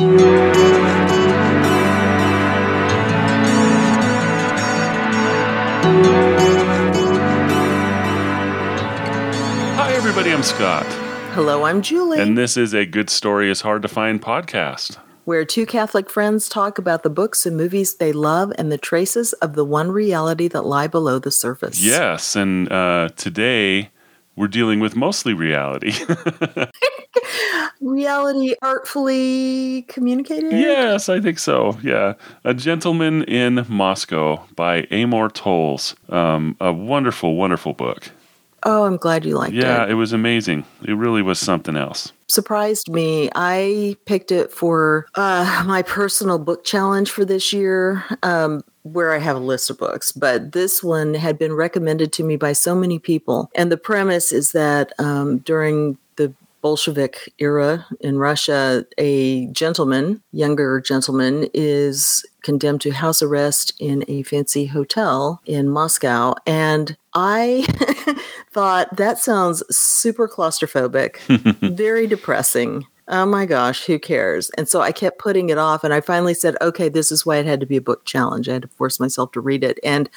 Hi, everybody. I'm Scott, Hello, I'm Julie, and this is a Good Story is Hard to Find podcast. where two Catholic friends talk about the books and movies they love and the traces of the one reality that lie below the surface. Yes, and uh, today we're dealing with mostly reality. Reality artfully communicated? yes, I think so. Yeah. A Gentleman in Moscow by Amor Towles. Um, a wonderful, wonderful book. Oh, I'm glad you liked Yeah, it. Yeah, it was amazing. It really was something else. Surprised me. I picked it for uh, my personal book challenge for this year. Um, where I have a list of books, but this one had been recommended to me by so many people. And the premise is that um, during the Bolshevik era in Russia, a gentleman, younger gentleman, is condemned to house arrest in a fancy hotel in Moscow. And I thought that sounds super claustrophobic, very depressing. Oh my gosh, who cares? And so I kept putting it off. And I finally said, okay, this is why it had to be a book challenge. I had to force myself to read it. And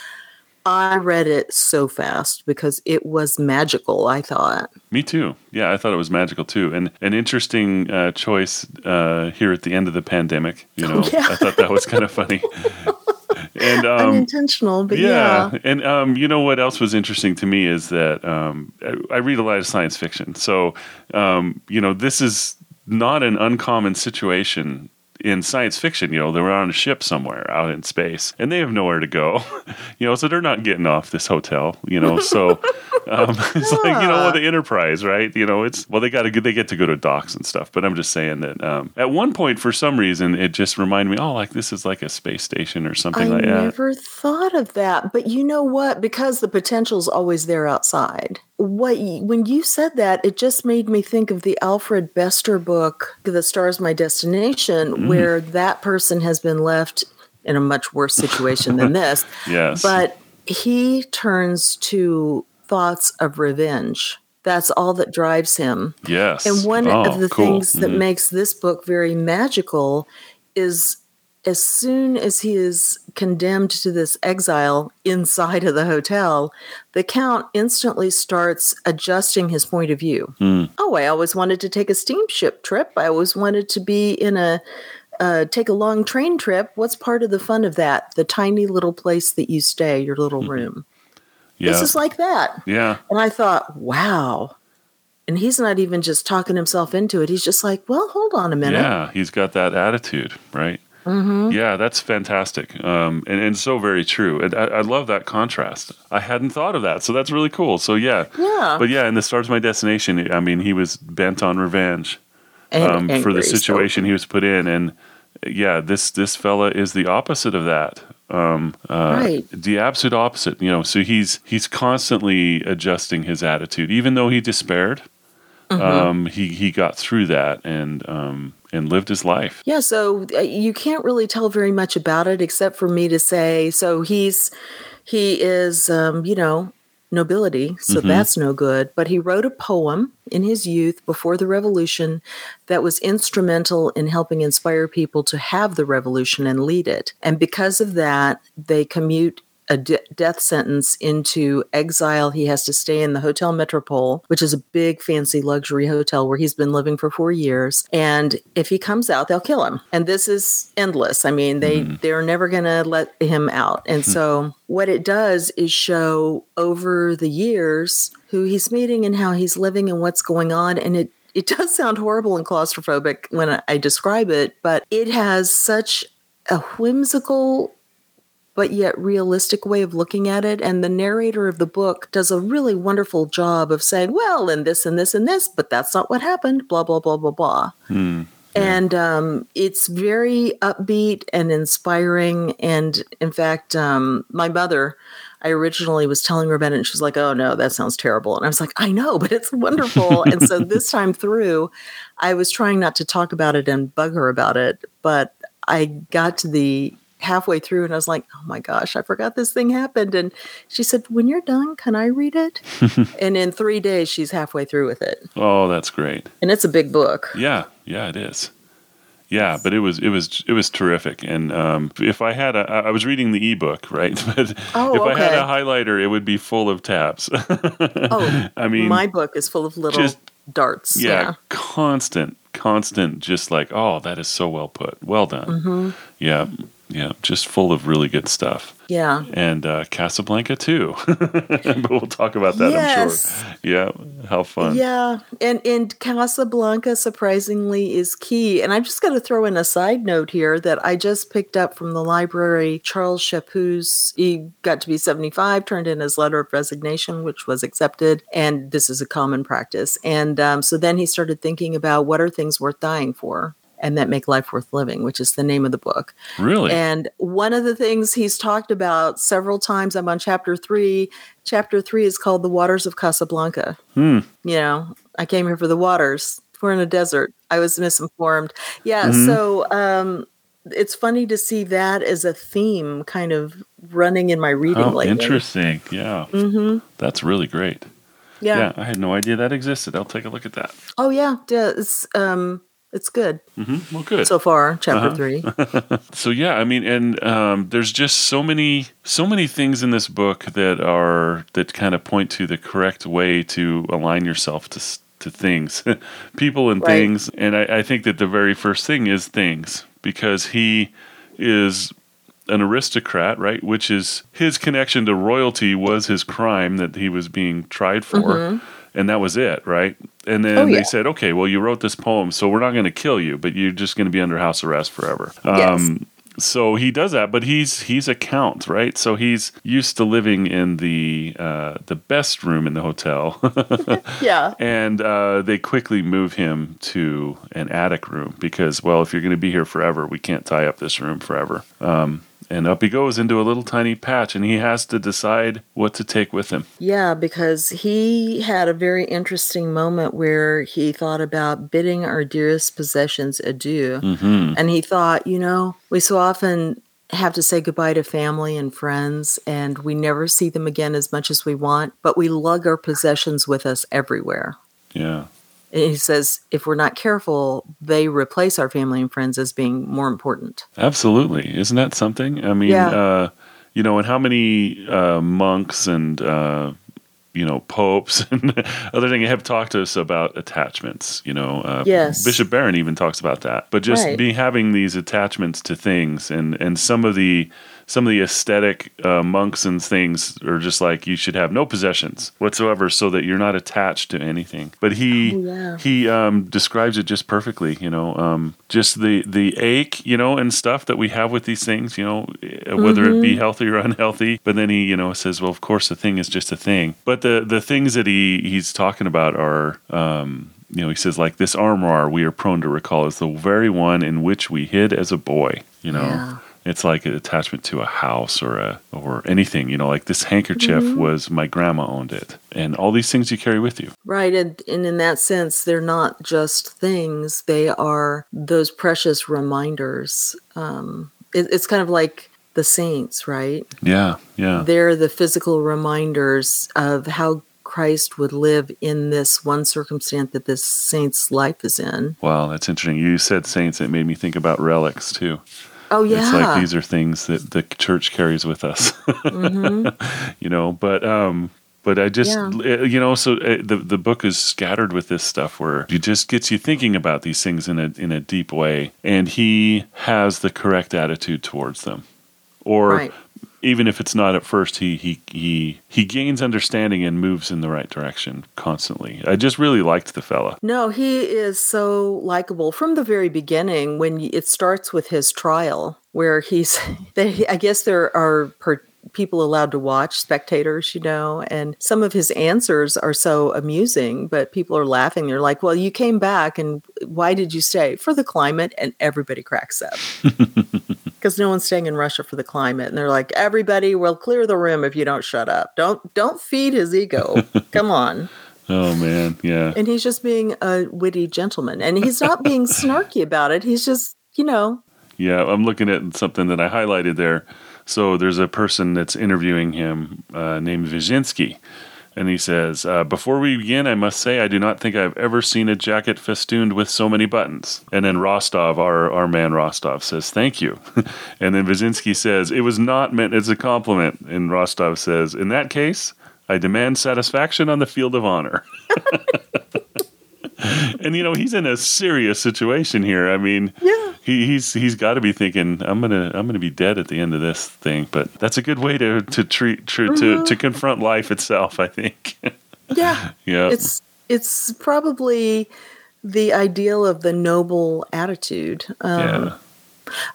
I read it so fast because it was magical, I thought. Me too. Yeah, I thought it was magical too, and an interesting uh, choice uh, here at the end of the pandemic. You know, Yeah. I thought that was kind of funny. and um, Unintentional, but yeah. yeah, and um, you know what else was interesting to me is that um, I I read a lot of science fiction, so um, you know this is not an uncommon situation in science fiction. You know, they're on a ship somewhere out in space, and they have nowhere to go. you know, so they're not getting off this hotel. You know, so um, it's like you know the Enterprise, right? You know, it's well they got to they get to go to docks and stuff. But I'm just saying that um, at one point, for some reason, it just reminded me, oh, like this is like a space station or I something like that. I never thought of that. But you know what? Because the potential's always there outside. What when you said that, it just made me think of the Alfred Bester book, The Stars My Destination, Mm. where that person has been left in a much worse situation than this. Yes. But he turns to thoughts of revenge. That's all that drives him. Yes. And one Oh, of the cool. things that Mhm. makes this book very magical is as soon as he is condemned to this exile inside of the hotel, the Count instantly starts adjusting his point of view. Hmm. Oh, I always wanted to take a steamship trip. I always wanted to be in a uh, take a long train trip. What's part of the fun of that? The tiny little place that you stay, your little room. yeah. This is like that. yeah. And I thought, wow. And he's not even just talking himself into it. He's just like, well, hold on a minute. Yeah. He's got that attitude, right? Mm-hmm. Yeah, that's fantastic, um, and and so very true. And I, I love that contrast. I hadn't thought of that, so that's really cool. So yeah, Yeah. but yeah, in the stars my destination. I mean, he was bent on revenge And um, for the so- situation he was put in, and yeah, this this fella is the opposite of that. Um, uh, Right. The absolute opposite. You know, so he's he's constantly adjusting his attitude, even though he despaired. Mm-hmm. Um, he he got through that and um, and lived his life. Yeah, so uh, you can't really tell very much about it except for me to say so he's he is um, you know nobility, so Mm-hmm. that's no good, but he wrote a poem in his youth before the revolution that was instrumental in helping inspire people to have the revolution and lead it. And because of that, they commute a de- death sentence into exile. He has to stay in the Hotel Metropole, which is a big, fancy luxury hotel where he's been living for four years. And if he comes out, they'll kill him. And this is endless. I mean, they mm-hmm. they're never going to let him out. And hmm. so what it does is show over the years who he's meeting and how he's living and what's going on. And it it does sound horrible and claustrophobic when I describe it, but it has such a whimsical but yet realistic way of looking at it. And the narrator of the book does a really wonderful job of saying, well, and this and this and this, but that's not what happened, blah, blah, blah, blah, blah. And um, it's very upbeat and inspiring. And in fact, um, my mother, I originally was telling her about it, and she was like, "Oh no, that sounds terrible." And I was like, "I know, but it's wonderful." and so this time through, I was trying not to talk about it and bug her about it, but I got to the halfway through, and I was like, "Oh my gosh, I forgot this thing happened." And she said, "When you're done, can I read it?" and in three days, she's halfway through with it, Oh, that's great. and it's a big book. Yeah, yeah, it is. yeah, but it was it was it was terrific. And um, if I had a, I was reading the ebook, right? But Oh, if I had a highlighter, it would be full of tabs. Oh, I mean, my book is full of little just- darts. yeah, Yeah. constant, constant, just like, oh, that is so well put, well done. Mm-hmm. Yeah, yeah, just full of really good stuff. Yeah. And uh, Casablanca too, but we'll talk about that. Yes. I'm sure. Yeah, how fun. Yeah, and and Casablanca surprisingly is key. And I'm just going to throw in a side note here that I just picked up from the library. Charles Chaput, he got to be 75, turned in his letter of resignation, which was accepted, and this is a common practice. And um, so then he started thinking about what are things worth dying for. And that make life worth living, which is the name of the book. Really? And one of the things he's talked about several times, I'm on chapter three. Chapter three is called The Waters of Casablanca. Hmm. You know, I came here for the waters. We're in a desert. I was misinformed. Yeah. Mhm. So um, it's funny to see that as a theme kind of running in my reading Oh, lately. interesting. Yeah, hmm that's really great. Yeah. Yeah. I had no idea that existed. I'll take a look at that. Oh, yeah. yeah, It's, um, it's good hmm Well, good. so far, chapter Uh-huh. three. so yeah i mean and um, there's just so many so many things in this book that are that kind of point to the correct way to align yourself to to things people and Right. things and I, I think that the very first thing is things because he is an aristocrat right which is his connection to royalty was his crime that he was being tried for Mhm. And that was it right? And then Oh, they said okay well you wrote this poem so we're not going to kill you but you're just going to be under house arrest forever. Yes. um, so he does that but he's he's a count right? So he's used to living in the uh, the best room in the hotel. Yeah. and uh, they quickly move him to an attic room because well if you're going to be here forever we can't tie up this room forever. Um, and up he goes into a little tiny patch and he has to decide what to take with him Yeah, because he had a very interesting moment where he thought about bidding our dearest possessions adieu. hmm And he thought, you know, we so often have to say goodbye to family and friends, and we never see them again as much as we want, but we lug our possessions with us everywhere. yeah And he says, if we're not careful, they replace our family and friends as being more important. Absolutely. Isn't that something? I mean, Yeah. uh, you know, and how many uh, monks and, uh, you know, popes and other things have talked to us about attachments. You know, uh, Yes. Bishop Barron even talks about that. But just Right. be having these attachments to things, and and some of the some of the aesthetic uh, monks and things are just like you should have no possessions whatsoever, so that you're not attached to anything. But he Oh, yeah. he um, describes it just perfectly. You know, um, just the the ache, you know, and stuff that we have with these things. You know, eh, whether it be healthy or unhealthy. But then he, you know, says, well, of course, the thing is just a thing. But the the things that he he's talking about are. Um, you know, he says like this armoire we are prone to recall is the very one in which we hid as a boy. You know, Yeah. It's like an attachment to a house or a or anything. You know, like this handkerchief was my grandma owned it, and all these things you carry with you. Right. And, and in that sense, they're not just things, they are those precious reminders. Um, it, it's kind of like the saints, right? Yeah, yeah. They're the physical reminders of how Christ would live in this one circumstance that this saint's life is in. Wow, that's interesting. You said saints. It made me think about relics too. Oh, yeah. It's like these are things that the church carries with us, hmm you know. But um, but I just Yeah. uh, you know, so uh, the the book is scattered with this stuff where it just gets you thinking about these things in a in a deep way, and he has the correct attitude towards them, or Right. Even if it's not at first, he he he he gains understanding and moves in the right direction constantly. I just really liked the fella. No, he is so likable from the very beginning when it starts with his trial, where he's, they, I guess there are per, people allowed to watch, spectators, you know, and some of his answers are so amusing, but people are laughing. They're like, well, you came back and why did you stay? For the climate. And everybody cracks up. Because no one's staying in Russia for the climate, and they're like, "Everybody will clear the room if you don't shut up. Don't don't feed his ego. Come on." Oh man, yeah. and he's just being a witty gentleman and he's not being snarky about it he's just you know Yeah, I'm looking at something that I highlighted there. So there's a person that's interviewing him uh, named Vyshinsky, And he says, uh, Before we begin, I must say I do not think I've ever seen a jacket festooned with so many buttons. And then Rostov, our, our man Rostov, says, Thank you. and then Vyshinsky says, It was not meant as a compliment. And Rostov says, In that case, I demand satisfaction on the field of honor. and you know he's in a serious situation here. I mean, Yeah. he, he's he's got to be thinking, I'm gonna I'm gonna be dead at the end of this thing. But that's a good way to to treat to to, to confront life itself. I think. Yeah. yeah. It's it's probably the ideal of the noble attitude. Um, yeah.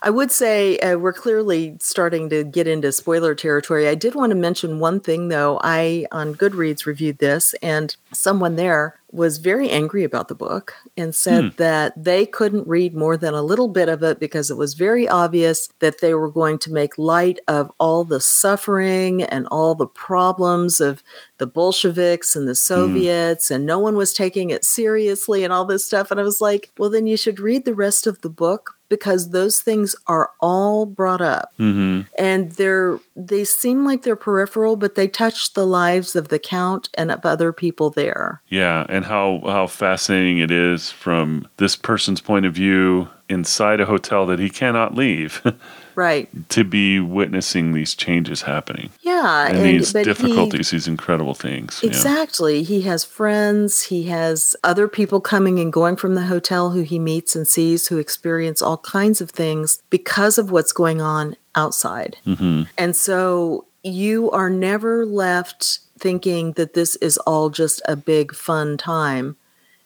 I would say uh, we're clearly starting to get into spoiler territory. I did want to mention one thing, though. I, on Goodreads, reviewed this, and someone there was very angry about the book and said that they couldn't read more than a little bit of it because it was very obvious that they were going to make light of all the suffering and all the problems of the Bolsheviks and the Soviets, and no one was taking it seriously and all this stuff. And I was like, well, then you should read the rest of the book because those things are all brought up. Hmm and they're they seem like they're peripheral but they touch the lives of the count and of other people there. Yeah, and how how fascinating it is from this person's point of view inside a hotel that he cannot leave right to be witnessing these changes happening yeah and, these but he- difficulties, these incredible things. yeah. Exactly. He has friends, he has other people coming and going from the hotel who he meets and sees who experience all kinds of things because of what's going on outside. hmm And so you are never left thinking that this is all just a big fun time.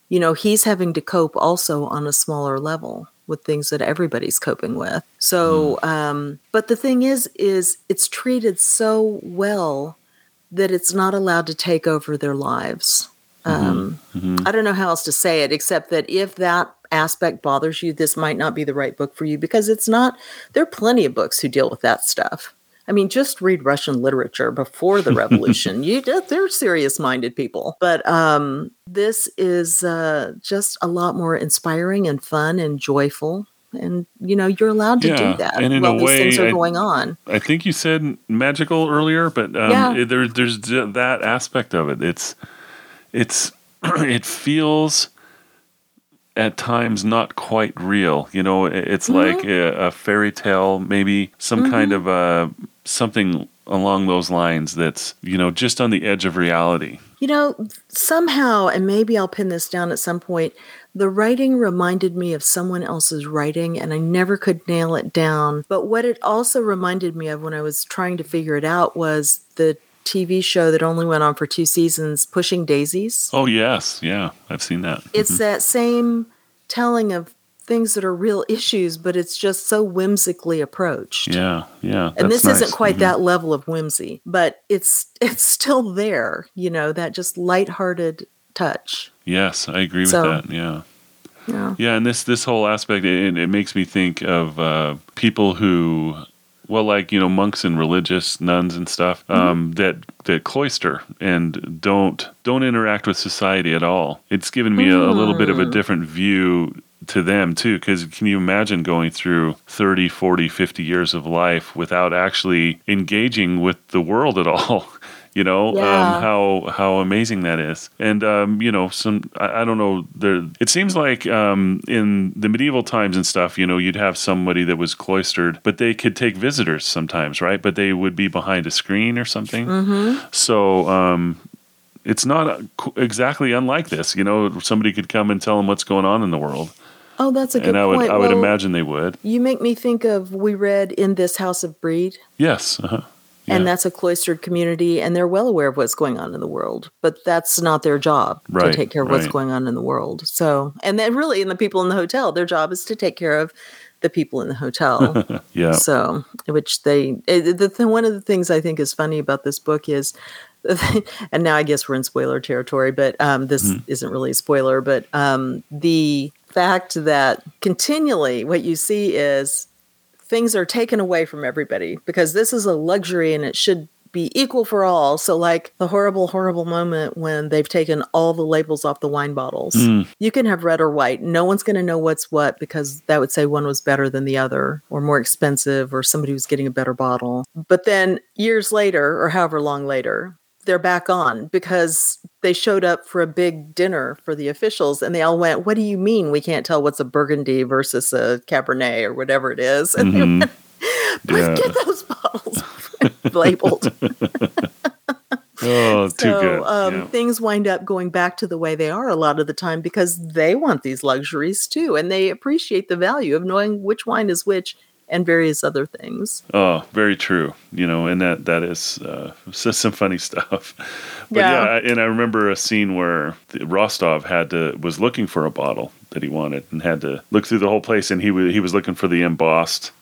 You know, he's having to cope also on a smaller level with things that everybody's coping with. So, um, but the thing is, is it's treated so well that it's not allowed to take over their lives. Um, Mhm. I don't know how else to say it, except that if that aspect bothers you, this might not be the right book for you because it's not. There are plenty of books who deal with that stuff. I mean, just read Russian literature before the revolution. you they're serious-minded people, but um, this is uh, just a lot more inspiring and fun and joyful. And you know, you're allowed to Yeah, do that and in while a these things are I- going on. I think you said magical earlier, but um, Yeah. there, there's d- that aspect of it. It's it's it feels at times not quite real. You know, it's Mm-hmm. like a, a fairy tale, maybe some kind of uh, something along those lines. That's you know just on the edge of reality. You know, somehow, and maybe I'll pin this down at some point, the writing reminded me of someone else's writing, and I never could nail it down. But what it also reminded me of when I was trying to figure it out was the TV show that only went on for two seasons, Pushing Daisies. Oh yes, yeah, I've seen that. It's mm-hmm. that same telling of things that are real issues, but it's just so whimsically approached. Yeah, yeah. and this nice. isn't quite Mhm. that level of whimsy, but it's it's still there, you know, that just lighthearted touch. Yes, I agree with So- that. Yeah. Yeah. Yeah, and this this whole aspect it, it makes me think of uh, people who, well, like you know, monks and religious nuns and stuff um, that that cloister and don't don't interact with society at all. It's given me a, a little bit of a different view to them too because can you imagine going through 30 40 50 years of life without actually engaging with the world at all? You know Yeah. um, how how amazing that is. And um, you know some I, I don't know there it seems like um, in the medieval times and stuff you know you'd have somebody that was cloistered but they could take visitors sometimes right? But they would be behind a screen or something. Mm-hmm. so um, it's not uh, exactly unlike this you know? Somebody could come and tell them what's going on in the world Oh, that's a good and I would point. I would Well, imagine they would. you make me think of we read in this House of Brede, Yes. Uh-huh. and that's a cloistered community, and they're well aware of what's going on in the world, but that's not their job Right, to take care of what's going on in the world. So, and then really, in the people in the hotel, their job is to take care of the people in the hotel. Yeah. So, which they, it, the th- one of the things I think is funny about this book is, and now I guess we're in spoiler territory, but um, this Mm-hmm. isn't really a spoiler, but um, the fact that continually what you see is things are taken away from everybody because this is a luxury and it should be equal for all. So, like the horrible, horrible moment when they've taken all the labels off the wine bottles. Mm. You can have red or white. No one's going to know what's what because that would say one was better than the other or more expensive or somebody was getting a better bottle. But then years later, or however long later, they're back on because they showed up for a big dinner for the officials and they all went, What do you mean we can't tell what's a Burgundy versus a Cabernet or whatever it is? And Mhm. they went, But Yeah. get those bottles labeled. Oh, too so good. um, yeah. things wind up going back to the way they are a lot of the time because they want these luxuries too. And they appreciate the value of knowing which wine is which and various other things. Oh, very true. You know, and that that is uh, some funny stuff. But Yeah. yeah, I- and I remember a scene where the, Rostov had to was looking for a bottle that he wanted and had to look through the whole place, and he was he was looking for the embossed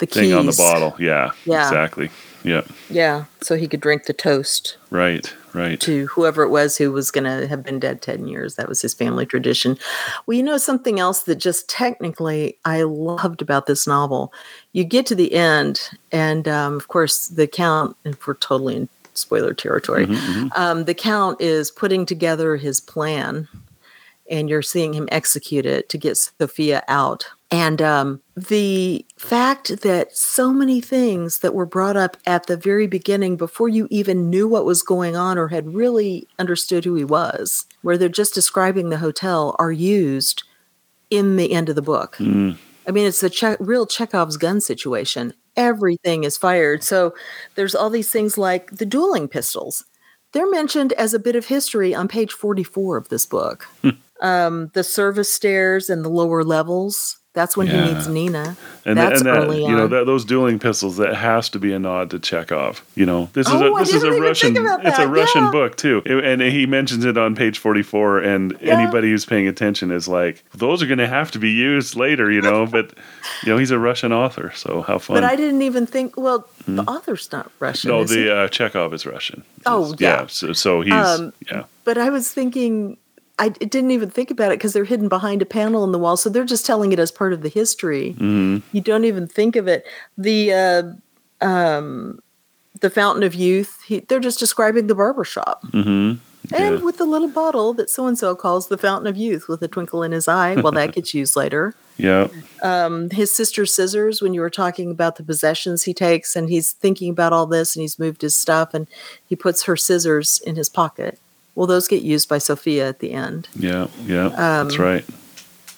The thing keys. on the bottle. Yeah, Yeah. exactly. Yeah, Yeah. So he could drink the toast right, right. to whoever it was who was going to have been dead 10 years. That was his family tradition. Well, you know, something else that just technically I loved about this novel. You get to the end, and um, of course, the Count, and we're totally in spoiler territory, Mhm, mhm. um, the Count is putting together his plan, and you're seeing him execute it to get Sophia out. And um, the fact that so many things that were brought up at the very beginning before you even knew what was going on or had really understood who he was, where they're just describing the hotel, are used in the end of the book. Mm, I mean, it's a che- real Chekhov's gun situation. Everything is fired. So there's all these things like the dueling pistols. They're mentioned as a bit of history on page 44 of this book. um, the service stairs and the lower levels. That's when Yeah. he meets Nina. and That's that, and that early you know that those dueling pistols that has to be a nod to Chekhov. You know, this is Oh, a this is a Russian it's a Russian yeah. book too, and he mentions it on page forty four. And Yeah. anybody who's paying attention is like, those are going to have to be used later. You know, but you know he's a Russian author, so how fun. But I didn't even think, well, the author's not Russian. no, the uh, Chekhov is Russian. Oh, yeah. So, so he's Um, yeah. But I was thinking, I didn't even think about it because they're hidden behind a panel in the wall. So they're just telling it as part of the history. hmm You don't even think of it. The uh, um, the Fountain of Youth. He, they're just describing the barber shop, hmm and Yeah. with the little bottle that so and so calls the Fountain of Youth, with a twinkle in his eye. Well, that gets used later. Yeah. Um, his sister's scissors. When you were talking about the possessions he takes, and he's thinking about all this, and he's moved his stuff, and he puts her scissors in his pocket. Well, those get used by Sophia at the end. Yeah. Yeah. Um, That's right.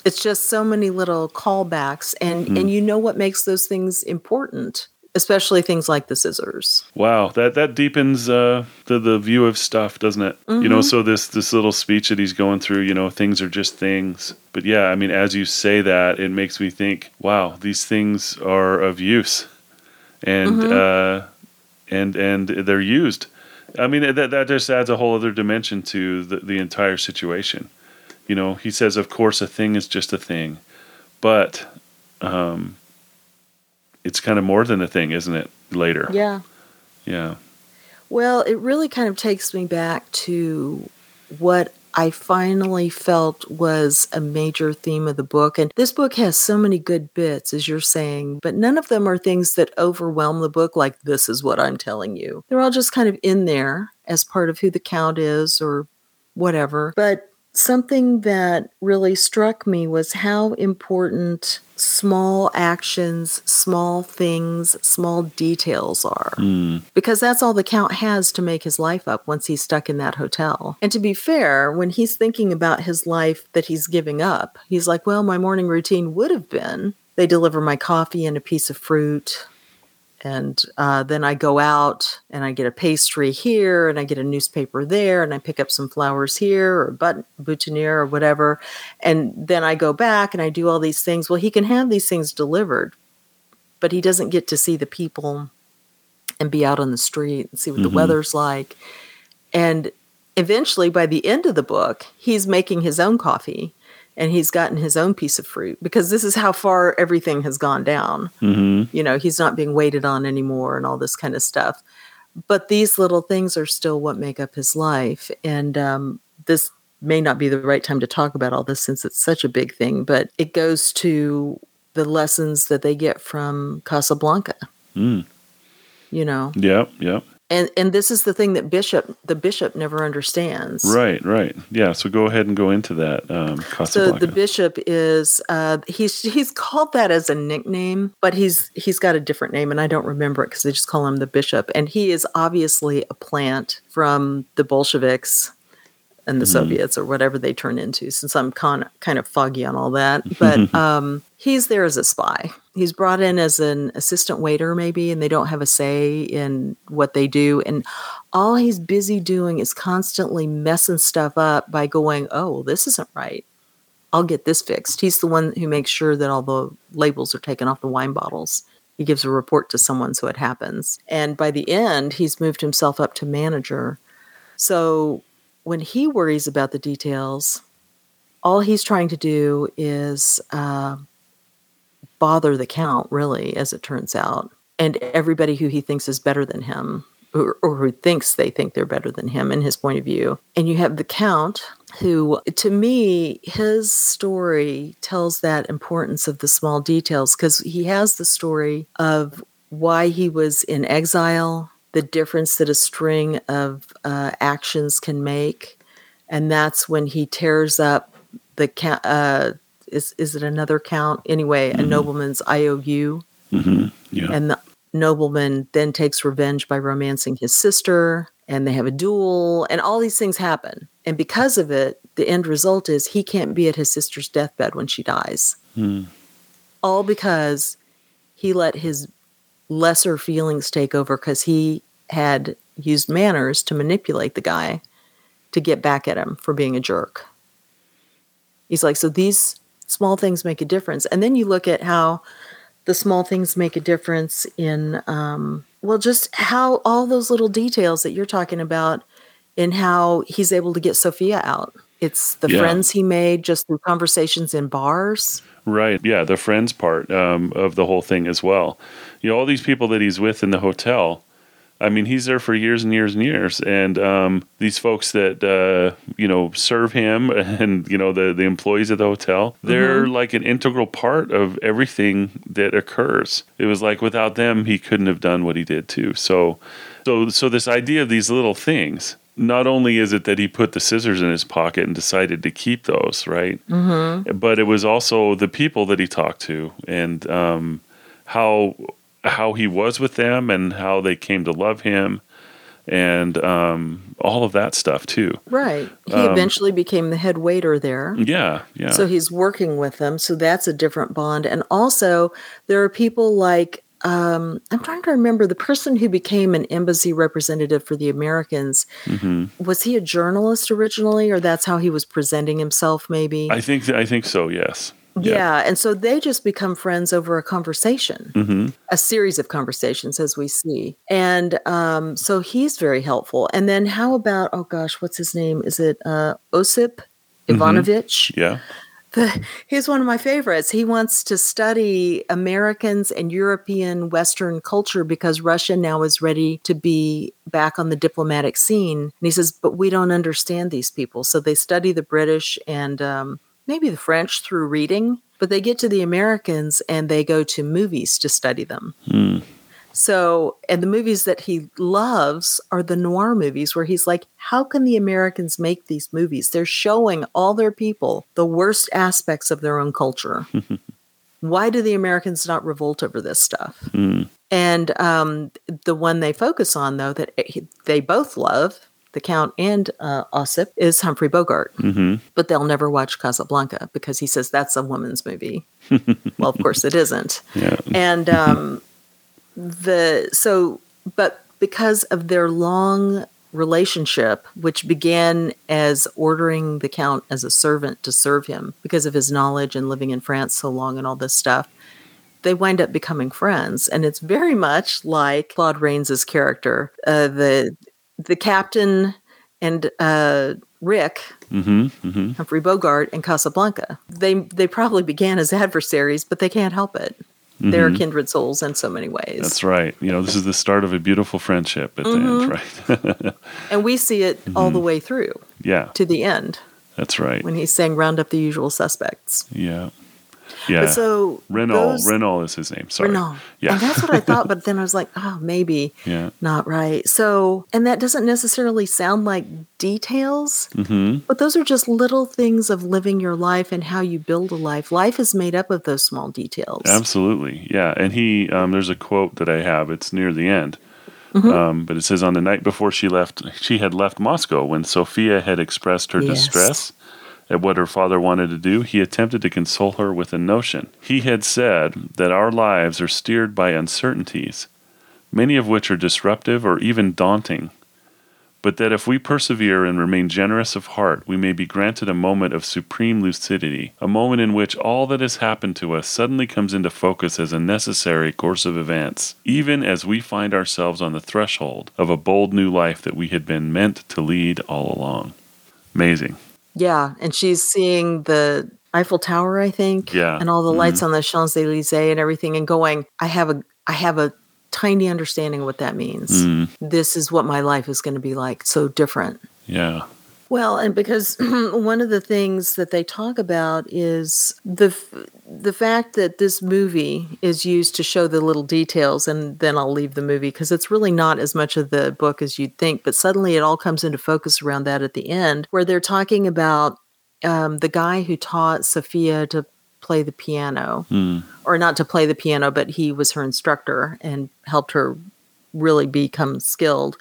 it's just so many little callbacks and Mm-hmm. and you know what makes those things important especially things like the scissors Wow, that that deepens uh, the the view of stuff, doesn't it? You know, Mhm. so this this little speech that he's going through, you know, things are just things. But yeah, I mean, as you say that, it makes me think, wow, these things are of use, and Mhm. uh, and and they're used. I mean, that that just adds a whole other dimension to the the entire situation. You know, he says, of course, a thing is just a thing, but um, it's kind of more than a thing, isn't it? Later, yeah yeah. well it really kind of takes me back to what I finally felt was a major theme of the book. And this book has so many good bits, as you're saying, but none of them are things that overwhelm the book, like, this is what I'm telling you. They're all just kind of in there as part of who the Count is or whatever. But something that really struck me was how important small actions, small things, small details are Mm, because that's all the count has to make his life up once he's stuck in that hotel. And to be fair, when he's thinking about his life that he's giving up, he's like, well, my morning routine would have been they deliver my coffee and a piece of fruit. And uh, then I go out and I get a pastry here and I get a newspaper there and I pick up some flowers here or but- boutonniere or whatever. And then I go back and I do all these things. Well, he can have these things delivered, but he doesn't get to see the people and be out on the street and see what the Mhm. weather's like. And eventually, by the end of the book, he's making his own coffee and he's gotten his own piece of fruit because this is how far everything has gone down. hmm You know, he's not being waited on anymore and all this kind of stuff. But these little things are still what make up his life. And um, this may not be the right time to talk about all this since it's such a big thing, but it goes to the lessons that they get from Casablanca, Mm. you know. Yep, yep. And and this is the thing that bishop the bishop never understands Right, right. Yeah. So go ahead and go into that. Um, so the bishop is uh, he's he's called that as a nickname but he's he's got a different name and i don't remember it because they just call him the bishop and he is obviously a plant from the bolsheviks and the Mm-hmm. soviets or whatever they turn into since i'm kind of, kind of foggy on all that but um, he's there as a spy he's brought in as an assistant waiter maybe and they don't have a say in what they do and all he's busy doing is constantly messing stuff up by going oh well, this isn't right I'll get this fixed. He's the one who makes sure that all the labels are taken off the wine bottles. He gives a report to someone so it happens. And by the end, he's moved himself up to manager. So when he worries about the details, all he's trying to do is uh, bother the count, really, as it turns out, and everybody who he thinks is better than him. Or, or who thinks they think they're better than him in his point of view. And you have the Count, who, to me, his story tells that importance of the small details because he has the story of why he was in exile, the difference that a string of uh, actions can make. And that's when he tears up the count. Uh, is, is it another count? Anyway, a nobleman's IOU. yeah. And the nobleman then takes revenge by romancing his sister, and they have a duel, and all these things happen. And because of it, the end result is he can't be at his sister's deathbed when she dies. All because he let his lesser feelings take over because he had used manners to manipulate the guy to get back at him for being a jerk. He's like, so these small things make a difference. And then you look at how the small things make a difference in, um, well, just how all those little details that you're talking about in how he's able to get Sophia out. It's the Yeah. friends he made just through conversations in bars. Right. Yeah. The friends part um, of the whole thing as well. You know, all these people that he's with in the hotel. I mean, he's there for years and years and years, and um, these folks that uh, you know serve him, and you know the the employees at the hotel, they're like an integral part of everything that occurs. It was like without them, he couldn't have done what he did too. So, so, so this idea of these little things. Not only is it that he put the scissors in his pocket and decided to keep those, right? but it was also the people that he talked to and um, how how he was with them and how they came to love him and um, all of that stuff too. Right. He Um, eventually became the head waiter there. Yeah, yeah, So he's working with them. So that's a different bond. And also, there are people like, um, I'm trying to remember the person who became an embassy representative for the Americans. hmm Was he a journalist originally, or that's how he was presenting himself, maybe? I think I think so. Yes. yeah. And so they just become friends over a conversation, hmm a series of conversations, as we see. And um, so he's very helpful. And then how about, oh gosh, what's his name? Is it uh, Osip Ivanovich? Yeah. The, he's one of my favorites. He wants to study Americans and European Western culture because Russia now is ready to be back on the diplomatic scene. And he says, but we don't understand these people. So they study the British and um, maybe the French through reading, but they get to the Americans and they go to movies to study them. Mm. So, and the movies that he loves are the noir movies where he's like, how can the Americans make these movies? They're showing all their people the worst aspects of their own culture. Why do the Americans not revolt over this stuff? Mm. And um, the one they focus on, though, that they both love, the Count and uh, Osip, is Humphrey Bogart. hmm But they'll never watch Casablanca because he says that's a woman's movie. well, of course it isn't Yeah. and um, the so but because of their long relationship which began as ordering the count as a servant to serve him because of his knowledge and living in france so long and all this stuff they wind up becoming friends. And it's very much like claude rains's character uh, the the captain and uh, rick hmm hmm humphrey bogart and casablanca. They they probably began as adversaries but they can't help it they're kindred souls in so many ways Mm-hmm. That's right. You know, this is the start of a beautiful friendship at the end, right? And we see it all the way through yeah, to the end that's right. when he's saying round up the usual suspects. Yeah. Yeah. But so Renault. those- Renault is his name. Sorry. Renault. Yeah. And that's what I thought, but then I was like, oh, maybe Yeah. not right. So, and that doesn't necessarily sound like details, Mm-hmm. but those are just little things of living your life and how you build a life. Life is made up of those small details. Absolutely, yeah. And he, um, there's a quote that I have. It's near the end, Mm-hmm. um, but it says, "On the night before she left, she had left Moscow. When Sophia had expressed her Yes. distress at what her father wanted to do, he attempted to console her with a notion. He had said that our lives are steered by uncertainties, many of which are disruptive or even daunting." But that if we persevere and remain generous of heart, we may be granted a moment of supreme lucidity, a moment in which all that has happened to us suddenly comes into focus as a necessary course of events, even as we find ourselves on the threshold of a bold new life that we had been meant to lead all along. Amazing. Yeah, and she's seeing the Eiffel Tower, I think, Yeah. and all the lights on the Champs Elysees and everything, and going, I have a, I have a tiny understanding of what that means. Mm, This is what my life is going to be like. So different. yeah. Well, and because one of the things that they talk about is the f- the fact that this movie is used to show the little details, and then I'll leave the movie because it's really not as much of the book as you'd think. But suddenly, it all comes into focus around that at the end, where they're talking about um, the guy who taught Sophia to play the piano, Mm, or not to play the piano, but he was her instructor and helped her really become skilled.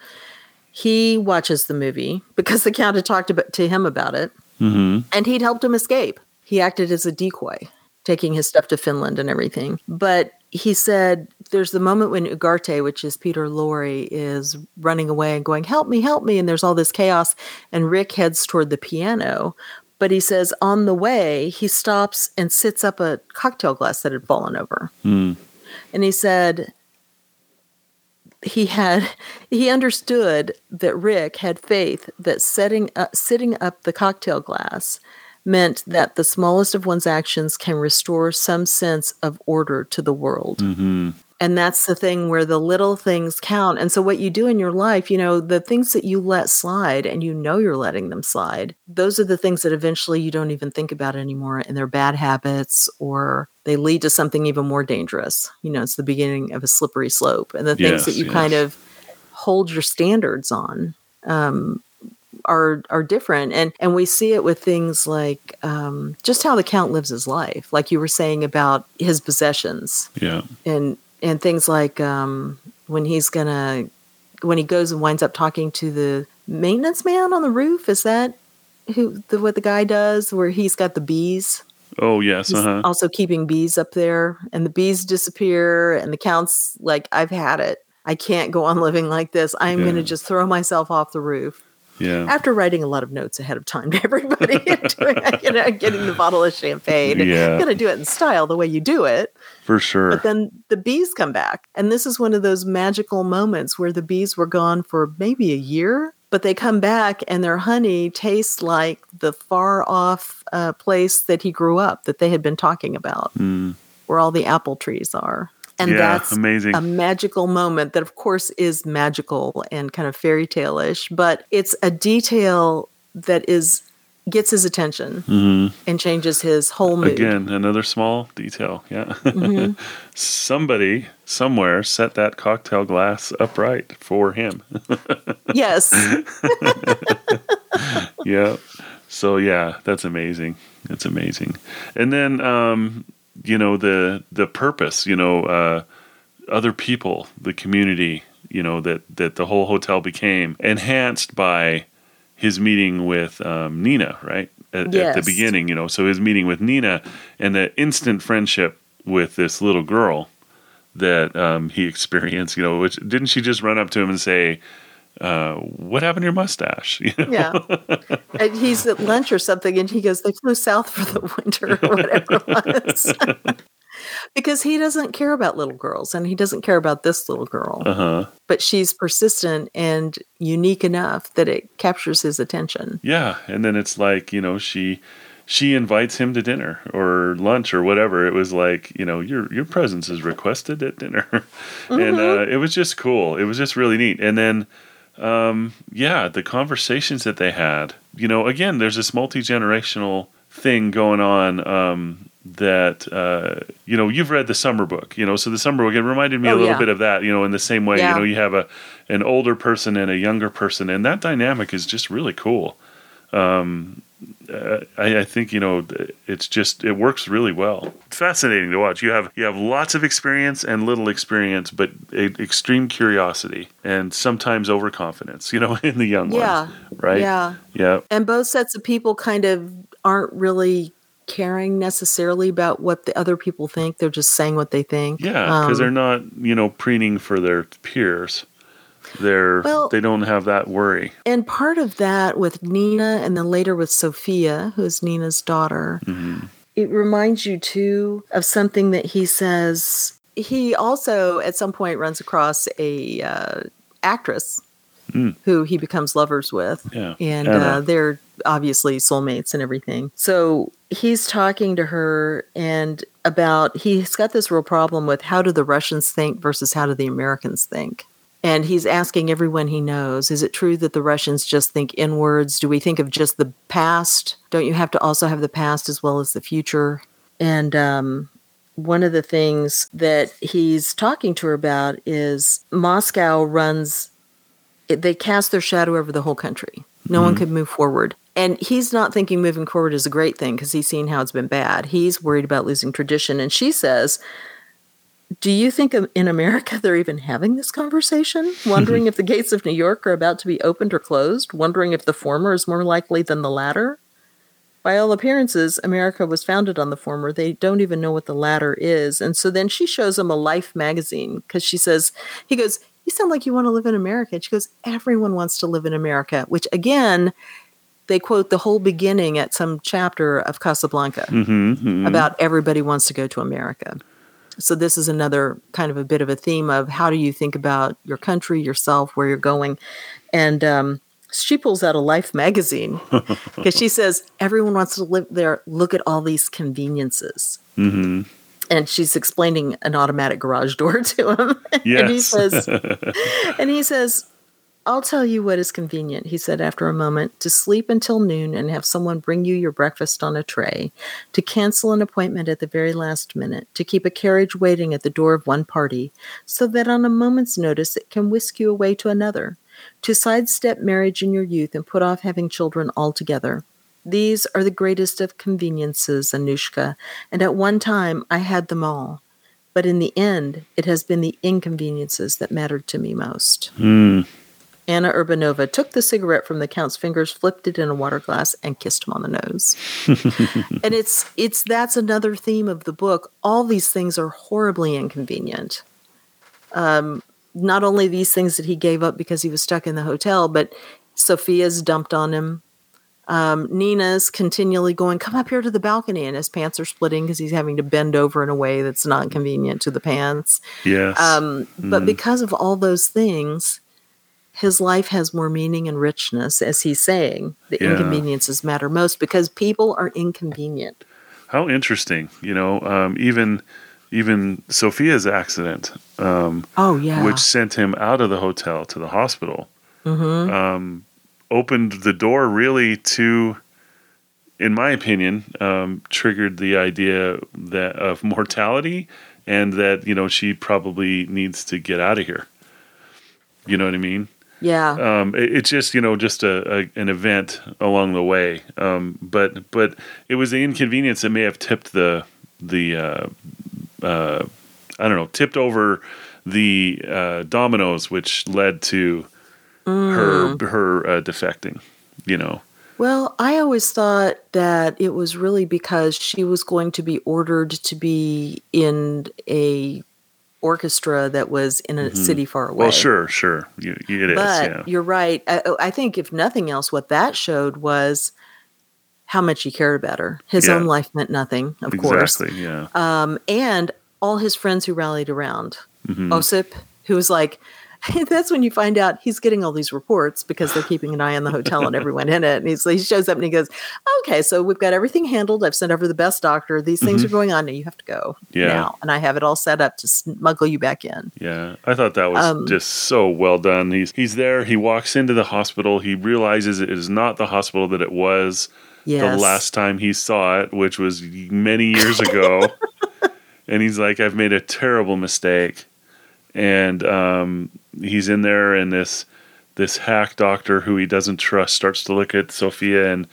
He watches the movie because the count had talked about, to him about it, hmm and he'd helped him escape. He acted as a decoy, taking his stuff to Finland and everything. But he said there's the moment when Ugarte, which is Peter Lorre, is running away and going, Help me, help me. And there's all this chaos. And Rick heads toward the piano. But he says on the way, he stops and sits up a cocktail glass that had fallen over. Mm, And he said he had he understood that Rick had faith that setting up, sitting up the cocktail glass meant that the smallest of one's actions can restore some sense of order to the world. hmm And that's the thing where the little things count. And so, what you do in your life, you know, the things that you let slide and you know you're letting them slide, those are the things that eventually you don't even think about anymore. And they're bad habits or they lead to something even more dangerous. You know, it's the beginning of a slippery slope. And the things Yes, that you yes. kind of hold your standards on. Um, are are different and and we see it with things like um, just how the count lives his life like you were saying about his possessions Yeah. and and things like um, when he's gonna when he goes and winds up talking to the maintenance man on the roof is that who the, what the guy does where he's got the bees Oh yes. he's Uh huh. also keeping bees up there and the bees disappear and the count's like i've had it i can't go on living like this i'm Yeah. gonna just throw myself off the roof Yeah. after writing a lot of notes ahead of time to everybody and doing, you know, getting the bottle of champagne Yeah. i'm gonna do it in style the way you do it For sure. but then the bees come back. And this is one of those magical moments where the bees were gone for maybe a year, but they come back and their honey tastes like the far off uh, place that he grew up that they had been talking about, Mm. where all the apple trees are. And yeah. that's amazing. a magical moment that, of course, is magical and kind of fairy tale ish, but it's a detail that is gets his attention hmm and changes his whole mood. Again, another small detail. Yeah. Mhm. Somebody somewhere set that cocktail glass upright for him. Yes. yeah. So yeah, that's amazing. That's amazing. And then um, you know the the purpose, you know, uh, other people, the community, you know that that the whole hotel became enhanced by his meeting with um, Nina, right? At, at the beginning, you know, so his meeting with Nina and the instant friendship with this little girl that um, he experienced, you know, which didn't she just run up to him and say, uh, "What happened to your mustache?" You know? Yeah. And he's at lunch or something, and he goes, They flew south for the winter or whatever it was. because he doesn't care about little girls, and he doesn't care about this little girl. Uh huh. But she's persistent and unique enough that it captures his attention. Yeah, and then it's like you know she she invites him to dinner or lunch or whatever. It was like you know your your presence is requested at dinner, and uh, it was just cool. It was just really neat. And then um, yeah, the conversations that they had. You know, again, there's this multi generational thing going on um, that uh, you know you've read the summer book you know so the summer book it reminded me a Oh, little yeah. bit of that you know in the same way Yeah. you know you have a an older person and a younger person and that dynamic is just really cool um, uh, I, I think you know it's just it works really well fascinating to watch you have you have lots of experience and little experience but a, extreme curiosity and sometimes overconfidence you know in the young Yeah. ones right Yeah. yeah And both sets of people kind of aren't really caring necessarily about what the other people think. They're just saying what they think. Yeah, because Um, they're not, you know, preening for their peers. They're Well- they don't have that worry. And part of that with Nina and then later with Sophia, who's Nina's daughter, it reminds you too of something that he says. He also at some point runs across a uh, actress who he becomes lovers with. Yeah, And uh, they're obviously soulmates and everything. So he's talking to her and about he's got this real problem with how do the Russians think versus how do the Americans think. And he's asking everyone he knows, is it true that the Russians just think inwards? Do we think of just the past? Don't you have to also have the past as well as the future? And um, one of the things that he's talking to her about is Moscow runs they cast their shadow over the whole country. No one could move forward. And he's not thinking moving forward is a great thing because he's seen how it's been bad. He's worried about losing tradition. And she says, Do you think in America they're even having this conversation? Wondering if the gates of New York are about to be opened or closed? Wondering if the former is more likely than the latter? By all appearances, America was founded on the former. They don't even know what the latter is. And so then she shows him a Life magazine because she says, he goes, You sound like you want to live in America. And she goes, Everyone wants to live in America, which again, they quote the whole beginning at some chapter of Casablanca Mm-hmm, about everybody wants to go to America. So this is another kind of a bit of a theme of how do you think about your country, yourself, where you're going, and um, she pulls out a Life magazine because she says everyone wants to live there. Look at all these conveniences. mm-hmm. And she's explaining an automatic garage door to him. and he Yes. says, and he says, I'll tell you what is convenient, he said after a moment, to sleep until noon and have someone bring you your breakfast on a tray, to cancel an appointment at the very last minute, to keep a carriage waiting at the door of one party, so that on a moment's notice it can whisk you away to another, to sidestep marriage in your youth and put off having children altogether. These are the greatest of conveniences, Anushka, and at one time I had them all. But in the end, it has been the inconveniences that mattered to me most. Mm. Anna Urbanova took the cigarette from the count's fingers, flipped it in a water glass, and kissed him on the nose. and it's it's that's another theme of the book. All these things are horribly inconvenient. Um, not only these things that he gave up because he was stuck in the hotel, but Sophia's dumped on him. Um, Nina's continually going, "Come up here to the balcony," and his pants are splitting because he's having to bend over in a way that's not convenient to the pants. Yes. Um, But because of all those things, his life has more meaning and richness, as he's saying. The Yeah. inconveniences matter most because people are inconvenient. How interesting. You know, um, even even Sophia's accident, um, Oh yeah, which sent him out of the hotel to the hospital, Mm-hmm. um, opened the door really to, in my opinion, um, triggered the idea that of mortality and that you know she probably needs to get out of here. You know what I mean? Yeah, um, it, it's just you know just a, a an event along the way. Um, but but it was the inconvenience that may have tipped the the uh, uh, I don't know tipped over the uh, dominoes which led to her her uh, defecting you know? Well, I always thought that it was really because she was going to be ordered to be in a orchestra that was in a city far away. Mm-hmm. well sure sure you, you- it is but yeah you're right. I, I think if nothing else, what that showed was how much he cared about her. His Yeah. own life meant nothing, of course. exactly yeah Um, and all his friends who rallied around. Mm-hmm. Osip, who was like, that's when you find out he's getting all these reports because they're keeping an eye on the hotel and everyone in it. And he's, he shows up and he goes, okay, so we've got everything handled. I've sent over the best doctor. These things are going on. Now you have to go Mm-hmm. Yeah. now. And I have it all set up to smuggle you back in. Yeah, I thought that was Um, just so well done. He's he's there. He walks into the hospital. He realizes it is not the hospital that it was Yes. the last time he saw it, which was many years ago. and he's like, I've made a terrible mistake. And um, he's in there, and this this hack doctor who he doesn't trust starts to look at Sophia, and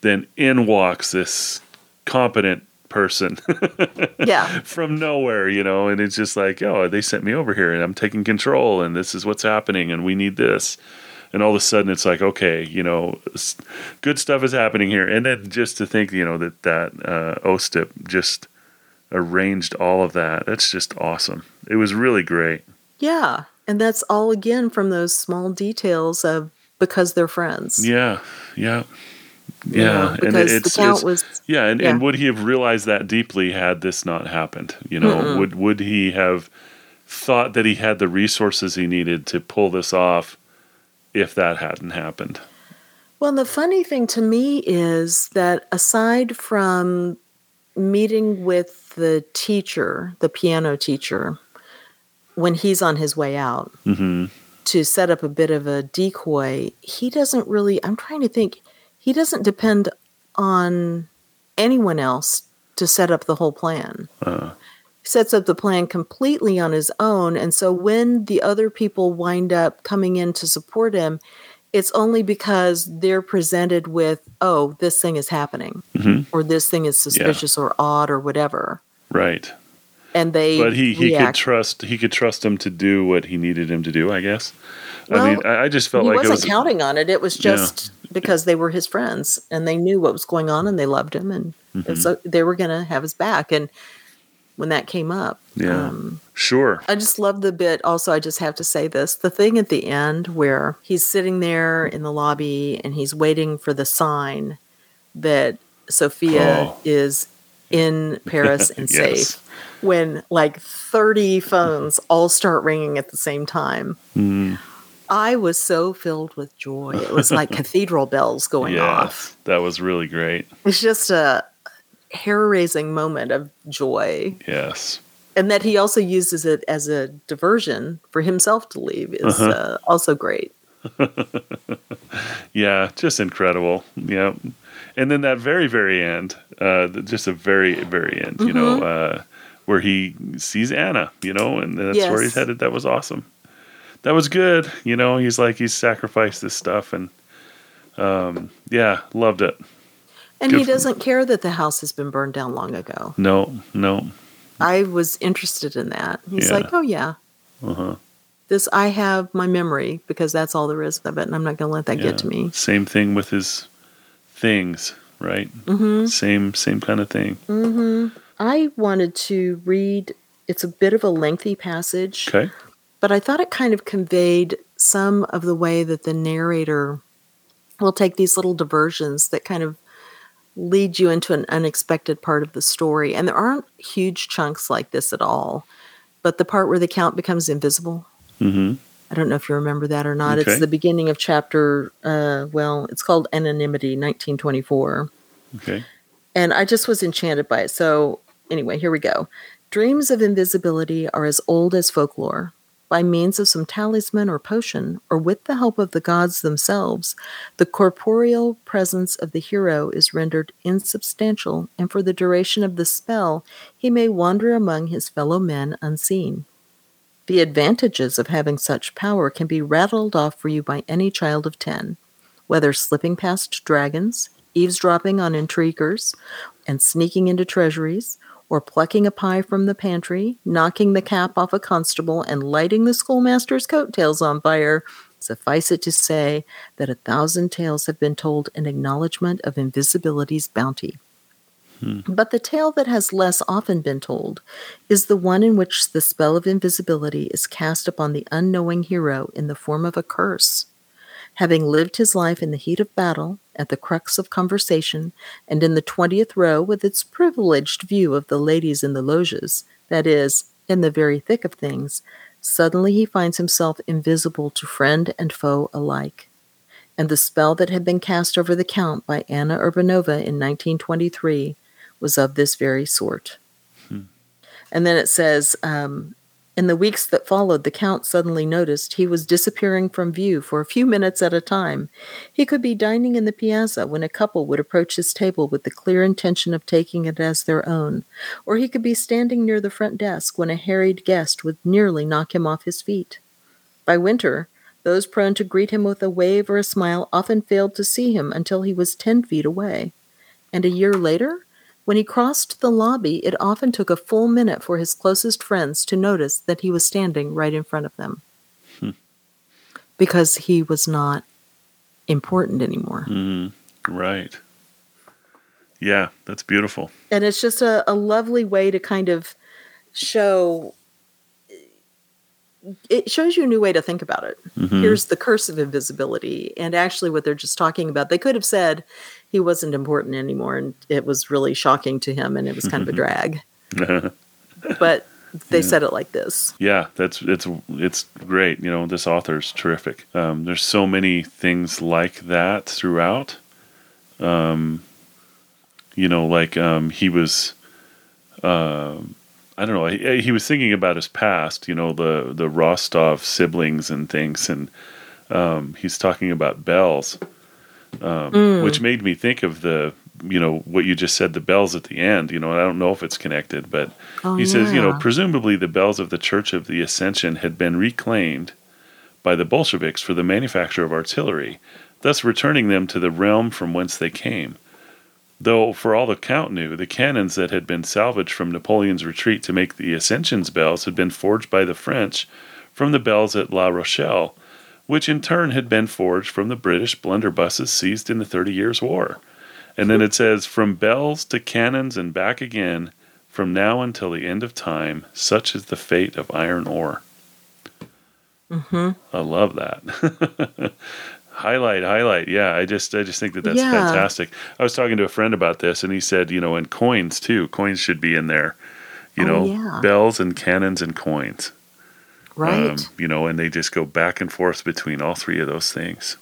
then in walks this competent person Yeah. from nowhere, you know, and it's just like, oh, they sent me over here and I'm taking control and this is what's happening and we need this. And all of a sudden it's like, okay, you know, good stuff is happening here. And then just to think, you know, that that uh, Osip just arranged all of that. That's just awesome. It was really great. Yeah. And that's all again from those small details of because they're friends. Yeah, yeah, yeah. and because it- it's, the count it's was yeah, and, yeah. and would he have realized that deeply had this not happened? You know, Mm-mm. would would he have thought that he had the resources he needed to pull this off if that hadn't happened? Well, the funny thing to me is that aside from meeting with the teacher, the piano teacher, when he's on his way out hmm to set up a bit of a decoy, he doesn't really, I'm trying to think, he doesn't depend on anyone else to set up the whole plan. Uh, He sets up the plan completely on his own. And so when the other people wind up coming in to support him, it's only because they're presented with, oh, this thing is happening, Mhm. or this thing is suspicious or odd or whatever. right, And they but he he could trust he could trust him to do what he needed him to do. I guess. I mean, I, I just felt he like wasn't it was counting on it. It was Yeah. just because they were his friends and they knew what was going on and they loved him and, Mm-hmm. so they were going to have his back. And when that came up, Yeah. um, sure. I just love the bit. Also, I just have to say this the thing at the end where he's sitting there in the lobby and he's waiting for the sign that Sophia Oh. is in Paris and Yes. safe. When like 30 phones all start ringing at the same time. Mm, I was so filled with joy. It was like cathedral bells going off. that was really great. It's just a hair raising moment of joy. Yes. And that he also uses it as a diversion for himself to leave is Uh-huh. uh, also great. Yeah, just incredible. Yeah. And then that very, very end, uh, just a very, very end, you know, Mm-hmm. uh, where he sees Anna, you know, and that's where he's headed. That was awesome. That was good. You know, he's like, he's sacrificed this stuff. And um, yeah, loved it. And Good he doesn't care that the house has been burned down long ago. No, no. I was interested in that. He's Yeah. like, oh, yeah, Uh-huh. this, I have my memory because that's all there is of it. And I'm not going to let that Yeah. get to me. Same thing with his things, right? hmm Same, same kind of thing. hmm I wanted to read, it's a bit of a lengthy passage. Okay. but I thought it kind of conveyed some of the way that the narrator will take these little diversions that kind of lead you into an unexpected part of the story. And there aren't huge chunks like this at all. But the part where the count becomes invisible, Mm-hmm. I don't know if you remember that or not. Okay. It's the beginning of chapter, uh, well, it's called Anonymity, 1924 Okay. and I just was enchanted by it. So, anyway, here we go. Dreams of invisibility are as old as folklore. By means of some talisman or potion, or with the help of the gods themselves, the corporeal presence of the hero is rendered insubstantial, and for the duration of the spell, he may wander among his fellow men unseen. The advantages of having such power can be rattled off for you by any child of ten, whether slipping past dragons, eavesdropping on intriguers, and sneaking into treasuries, or plucking a pie from the pantry, knocking the cap off a constable, and lighting the schoolmaster's coattails on fire. Suffice it to say that a thousand tales have been told in acknowledgement of invisibility's bounty. Hmm. But the tale that has less often been told is the one in which the spell of invisibility is cast upon the unknowing hero in the form of a curse. Having lived his life in the heat of battle, at the crux of conversation, and in the twentieth row with its privileged view of the ladies in the loges, that is, in the very thick of things, suddenly he finds himself invisible to friend and foe alike. And the spell that had been cast over the Count by Anna Urbanova in 1923 was of this very sort. And then it says, um, In the weeks that followed, the Count suddenly noticed he was disappearing from view for a few minutes at a time. He could be dining in the piazza when a couple would approach his table with the clear intention of taking it as their own, or he could be standing near the front desk when a harried guest would nearly knock him off his feet. By winter, those prone to greet him with a wave or a smile often failed to see him until he was ten feet away. And a year later, when he crossed the lobby, it often took a full minute for his closest friends to notice that he was standing right in front of them. Hmm. Because he was not important anymore. Mm, right. Yeah, that's beautiful. And it's just a, a lovely way to kind of show it shows you a new way to think about it. Mm-hmm. Here's the curse of invisibility. And actually, what they're just talking about, they could have said he wasn't important anymore. And it was really shocking to him. And it was kind of a drag. but they yeah. said it like this. Yeah, that's it's it's great. You know, this author's terrific. Um, there's so many things like that throughout. Um, you know, like um, he was. Uh, I don't know. He, he, was thinking about his past, you know, the the Rostov siblings and things, and um, he's talking about bells, um, mm. which made me think of the, you know, what you just said, the bells at the end. You know, I don't know if it's connected, but oh, he yeah. says, you know, presumably the bells of the Church of the Ascension had been reclaimed by the Bolsheviks for the manufacture of artillery, thus returning them to the realm from whence they came. Though, for all the Count knew, the cannons that had been salvaged from Napoleon's retreat to make the Ascension's bells had been forged by the French from the bells at La Rochelle, which in turn had been forged from the British blunderbusses seized in the Thirty Years' War. And then it says, From bells to cannons and back again, from now until the end of time, such is the fate of iron ore. Mm-hmm. I love that. highlight highlight yeah i just i just think that that's yeah. fantastic i was talking to a friend about this and he said you know and coins too coins should be in there you oh, know yeah. bells and cannons and coins right. um, you know and they just go back and forth between all three of those things.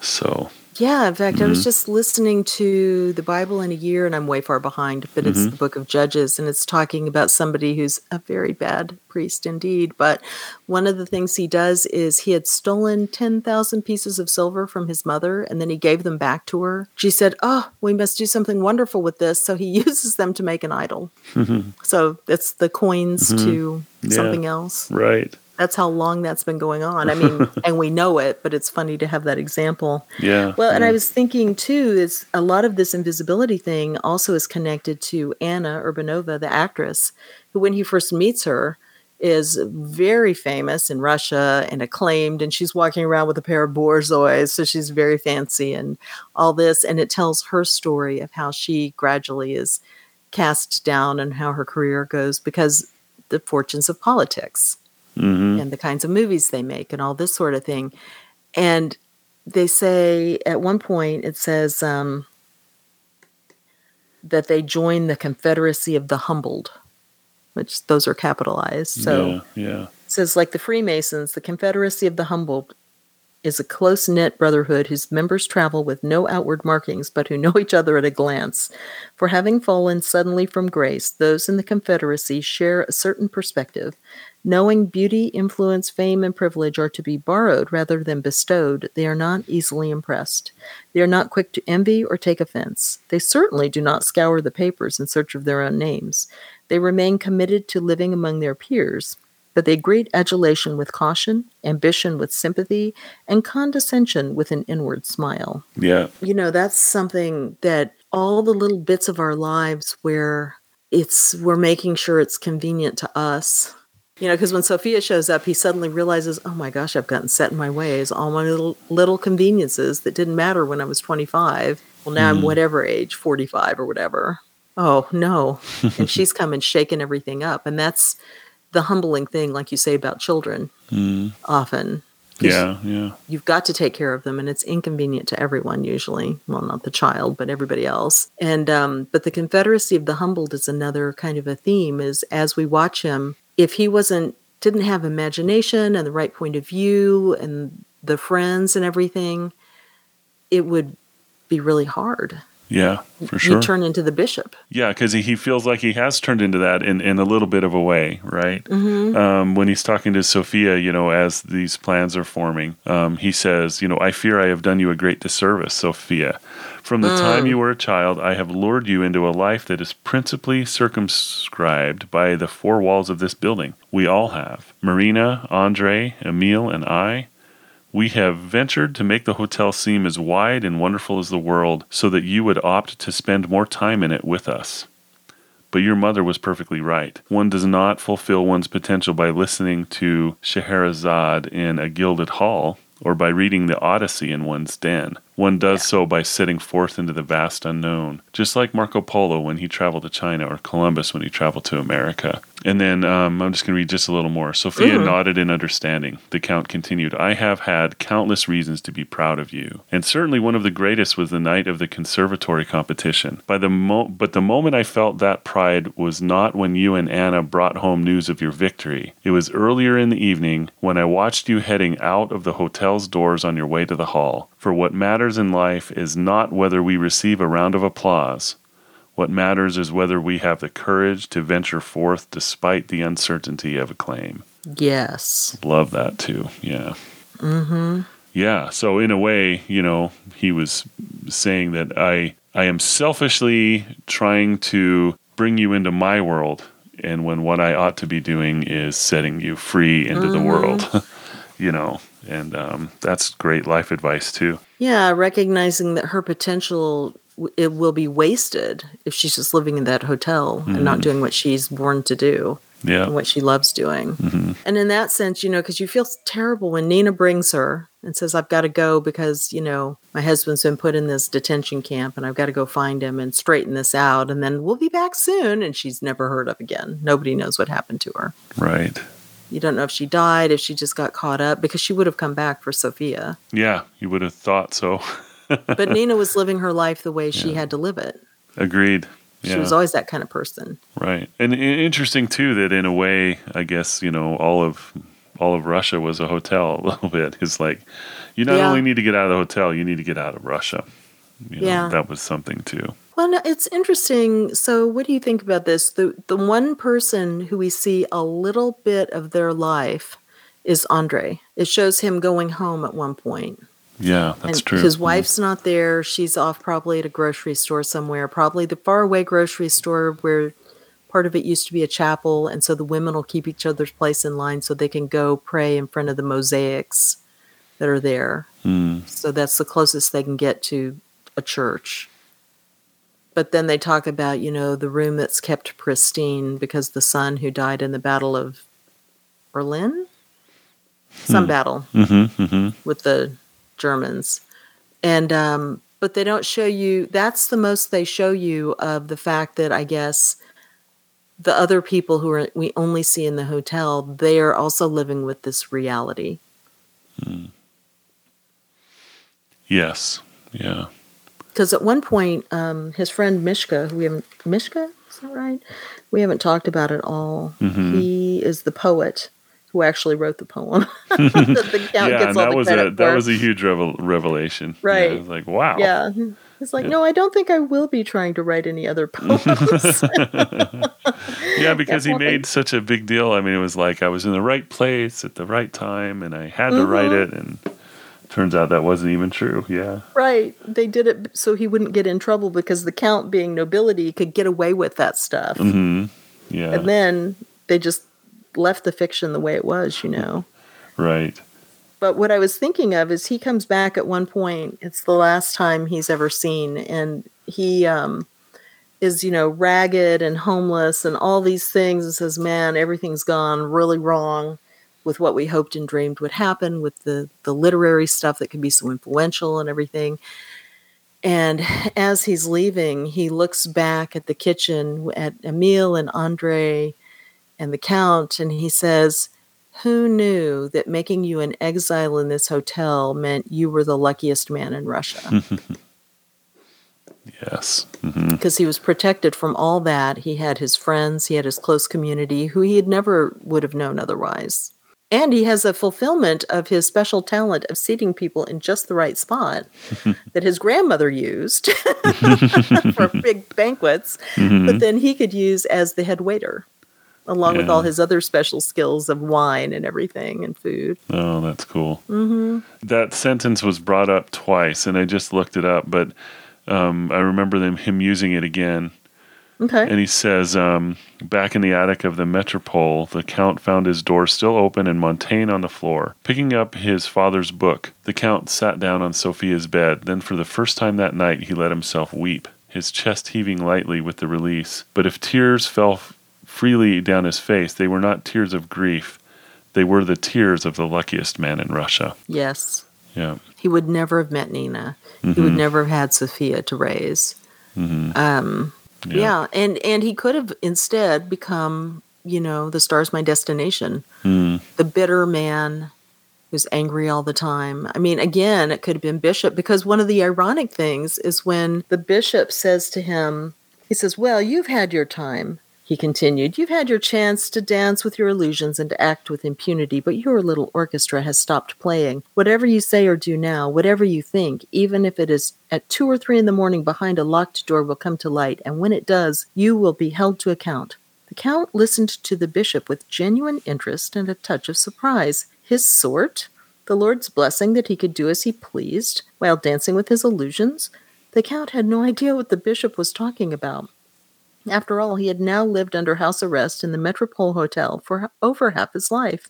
So yeah, in fact, mm-hmm. I was mm-hmm. just listening to the Bible in a year, and I'm way far behind, but it's mm-hmm. the book of Judges, and it's talking about somebody who's a very bad priest indeed. But one of the things he does is he had stolen 10,000 pieces of silver from his mother, and then he gave them back to her. She said, Oh, we must do something wonderful with this. So he uses them to make an idol. Mm-hmm. So it's the coins mm-hmm. to yeah. something else. Right that's how long that's been going on. I mean, and we know it, but it's funny to have that example. Yeah. Well, yeah. and I was thinking too is a lot of this invisibility thing also is connected to Anna Urbanova, the actress, who when he first meets her is very famous in Russia and acclaimed, and she's walking around with a pair of borzois, so she's very fancy and all this, and it tells her story of how she gradually is cast down and how her career goes because the fortunes of politics mm-hmm. and the kinds of movies they make and all this sort of thing. And they say at one point, it says um, that they join the Confederacy of the Humbled, which those are capitalized. So yeah, yeah. It says like the Freemasons, the Confederacy of the Humbled is a close knit brotherhood whose members travel with no outward markings, but who know each other at a glance. For having fallen suddenly from grace, those in the Confederacy share a certain perspective. Knowing beauty, influence, fame, and privilege are to be borrowed rather than bestowed, they are not easily impressed. They are not quick to envy or take offense. They certainly do not scour the papers in search of their own names. They remain committed to living among their peers but they greet adulation with caution, ambition with sympathy, and condescension with an inward smile. Yeah. You know, that's something that all the little bits of our lives where it's we're making sure it's convenient to us. You know, because when Sophia shows up, he suddenly realizes, oh my gosh, I've gotten set in my ways. All my little little conveniences that didn't matter when I was 25. Well, now mm. I'm whatever age, 45 or whatever. Oh no. and she's come and shaken everything up. And that's the humbling thing, like you say about children, mm. often. Yeah, yeah. You've got to take care of them, and it's inconvenient to everyone usually. Well, not the child, but everybody else. And um, but the Confederacy of the humbled is another kind of a theme. Is as we watch him, if he wasn't didn't have imagination and the right point of view and the friends and everything, it would be really hard. Yeah, for sure. You turn into the bishop. Yeah, because he, he feels like he has turned into that in, in a little bit of a way, right? Mm-hmm. Um, when he's talking to Sophia, you know, as these plans are forming, um, he says, you know, I fear I have done you a great disservice, Sophia. From the mm. time you were a child, I have lured you into a life that is principally circumscribed by the four walls of this building. We all have. Marina, Andre, Emil, and I we have ventured to make the hotel seem as wide and wonderful as the world so that you would opt to spend more time in it with us. But your mother was perfectly right. One does not fulfill one's potential by listening to Scheherazade in a gilded hall or by reading the Odyssey in one's den. One does yeah. so by setting forth into the vast unknown, just like Marco Polo when he traveled to China or Columbus when he traveled to America. And then um, I'm just going to read just a little more. Sophia mm-hmm. nodded in understanding. The Count continued, I have had countless reasons to be proud of you. And certainly one of the greatest was the night of the conservatory competition. By the mo- but the moment I felt that pride was not when you and Anna brought home news of your victory. It was earlier in the evening when I watched you heading out of the hotel's doors on your way to the hall. For what matters in life is not whether we receive a round of applause what matters is whether we have the courage to venture forth despite the uncertainty of a claim. Yes. Love that too. Yeah. Mm-hmm. Yeah. So in a way, you know, he was saying that I I am selfishly trying to bring you into my world and when what I ought to be doing is setting you free into mm-hmm. the world. you know, and um, that's great life advice too. Yeah, recognizing that her potential it will be wasted if she's just living in that hotel mm-hmm. and not mm-hmm. doing what she's born to do. Yeah. And what she loves doing. Mm-hmm. And in that sense, you know, because you feel terrible when Nina brings her and says, I've got to go because, you know, my husband's been put in this detention camp and I've got to go find him and straighten this out. And then we'll be back soon. And she's never heard of again. Nobody knows what happened to her. Right. You don't know if she died, if she just got caught up, because she would have come back for Sophia. Yeah, you would have thought so. but Nina was living her life the way she yeah. had to live it. Agreed. She was always that kind of person. Right. And interesting too that in a way, I guess, you know, all of all of Russia was a hotel a little bit. It's like you not yeah. only need to get out of the hotel, you need to get out of Russia. You know, yeah. That was something too. Well, no, it's interesting. So, what do you think about this? The the one person who we see a little bit of their life is Andre. It shows him going home at one point. Yeah, that's and true. His wife's not there. She's off probably at a grocery store somewhere, probably the faraway grocery store where part of it used to be a chapel. And so the women will keep each other's place in line so they can go pray in front of the mosaics that are there. Mm. So that's the closest they can get to a church. But then they talk about, you know, the room that's kept pristine because the son who died in the Battle of Berlin, some mm. battle mm-hmm, mm-hmm. with the Germans. And um, but they don't show you that's the most they show you of the fact that I guess the other people who are we only see in the hotel, they are also living with this reality. Hmm. Yes. Yeah. Because at one point, um, his friend Mishka, who we haven't Mishka, is that right? We haven't talked about it all. Mm-hmm. He is the poet who actually wrote the poem. the yeah, and that was a that was a huge revel- revelation. Right, yeah, like wow. Yeah, it's like yeah. no, I don't think I will be trying to write any other poems. yeah, because he made such a big deal. I mean, it was like I was in the right place at the right time, and I had to mm-hmm. write it, and turns out that wasn't even true. Yeah. Right. They did it so he wouldn't get in trouble because the count being nobility could get away with that stuff. Mm-hmm. Yeah. And then they just left the fiction the way it was, you know. Right. But what I was thinking of is he comes back at one point. It's the last time he's ever seen, and he um, is, you know, ragged and homeless and all these things, and says, "Man, everything's gone really wrong." With what we hoped and dreamed would happen with the the literary stuff that could be so influential and everything. And as he's leaving, he looks back at the kitchen at Emil and Andre and the Count, and he says, Who knew that making you an exile in this hotel meant you were the luckiest man in Russia? yes. Because mm-hmm. he was protected from all that. He had his friends, he had his close community who he had never would have known otherwise. And he has a fulfillment of his special talent of seating people in just the right spot that his grandmother used for big banquets, Mm-hmm. but then he could use as the head waiter, along with all his other special skills of wine and everything and food. Oh, that's cool. Mm-hmm. That sentence was brought up twice, and I just looked it up, but um, I remember them him using it again. Okay. And he says, um, back in the attic of the metropole, the count found his door still open and Montaigne on the floor. Picking up his father's book, the count sat down on Sophia's bed. Then, for the first time that night, he let himself weep, his chest heaving lightly with the release. But if tears fell f- freely down his face, they were not tears of grief. They were the tears of the luckiest man in Russia. yes. Yeah. He would never have met Nina. He Mm-hmm. would never have had Sophia to raise. Um, yeah. and and he could have instead become, you know, the star's my destination, Mm. the bitter man who's angry all the time. I mean, again, it could have been Bishop because one of the ironic things is when the bishop says to him, he says, "Well, you've had your time." He continued, You've had your chance to dance with your illusions and to act with impunity, but your little orchestra has stopped playing. Whatever you say or do now, whatever you think, even if it is at two or three in the morning behind a locked door, will come to light, and when it does, you will be held to account. The Count listened to the bishop with genuine interest and a touch of surprise. His sort? The Lord's blessing that he could do as he pleased while dancing with his illusions? The Count had no idea what the bishop was talking about. After all, he had now lived under house arrest in the Metropole Hotel for over half his life.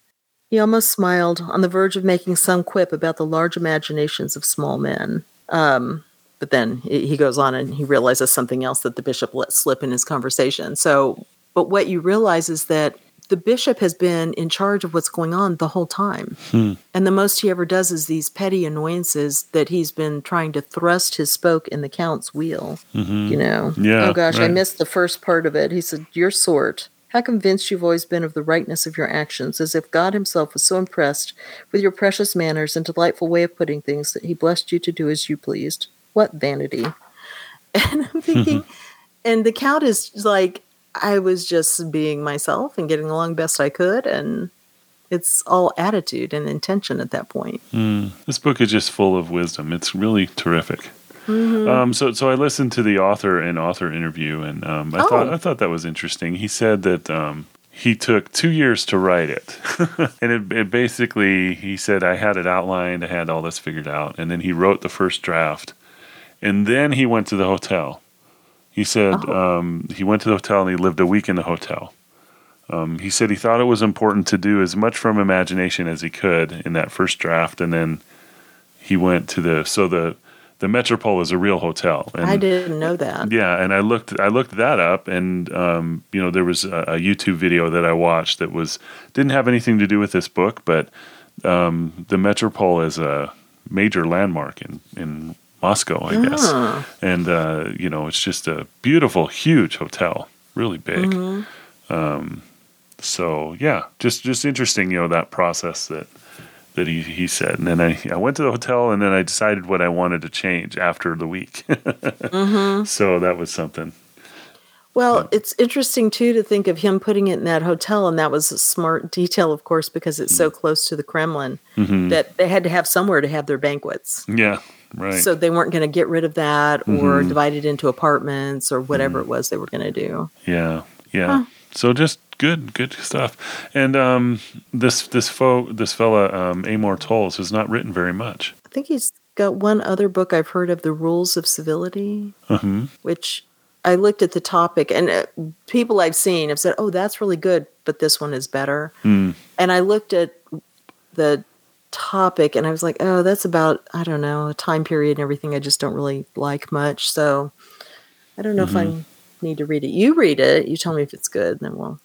He almost smiled, on the verge of making some quip about the large imaginations of small men. Um, but then he goes on and he realizes something else that the bishop let slip in his conversation. So, but what you realize is that the bishop has been in charge of what's going on the whole time. Hmm. And the most he ever does is these petty annoyances that he's been trying to thrust his spoke in the count's wheel. Mm-hmm. You know? Yeah, Oh gosh, I missed the first part of it. He said, Your sort. How convinced you've always been of the rightness of your actions, as if God Himself was so impressed with your precious manners and delightful way of putting things that He blessed you to do as you pleased. What vanity. And I'm thinking, and the count is like, I was just being myself and getting along best I could. And it's all attitude and intention at that point. This book is just full of wisdom. It's really terrific. Um, so, so I listened to the author and author interview, and um, I thought Oh. I thought that was interesting. He said that um, he took two years to write it, and it, it basically he said I had it outlined, I had all this figured out, and then he wrote the first draft, and then he went to the hotel. He said um, he went to the hotel and he lived a week in the hotel. Um, he said he thought it was important to do as much from imagination as he could in that first draft, and then he went to the so the the Metropole is a real hotel. And I didn't know that. yeah, and I looked I looked that up, and um, you know there was a, a YouTube video that I watched that was didn't have anything to do with this book, but um, the Metropole is a major landmark in in Moscow, I guess, Ah. and uh, you know it's just a beautiful, huge hotel, really big. Um, so yeah, just just interesting, you know, that process that that he, he said. And then I, I went to the hotel and then I decided what I wanted to change after the week. So that was something. Well, it's interesting too to think of him putting it in that hotel, and that was a smart detail, of course, because it's Mm. so close to the Kremlin Mm-hmm. that they had to have somewhere to have their banquets. Yeah, right. Mm-hmm. So they weren't going to get rid of that or divide it into apartments or whatever it was they were going to do. yeah, yeah. So just good, good stuff. And um, this this fo- this fella um, Amor Towles has not written very much. I think he's got one other book I've heard of, The Rules of Civility, hmm which I looked at the topic, and uh, people I've seen have said, "Oh, that's really good," but this one is better. Mm. And I looked at the topic, and I was like, "Oh, that's about I don't know a time period and everything. I just don't really like much." So I don't know if I need to read it. You read it. You tell me if it's good, then we'll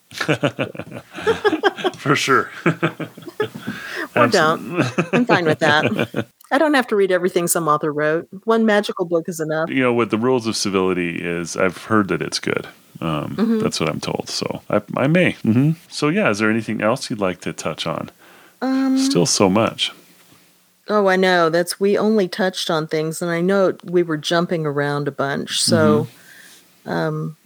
For sure. or don't. I'm fine with that. I don't have to read everything some author wrote. One magical book is enough. you know what the rules of civility is i've heard that it's good um, Mm-hmm. that's what i'm told so i, I may hmm so yeah is there anything else you'd like to touch on Um, still so much Oh, I know. That's we only touched on things, and I know we were jumping around a bunch. So, um,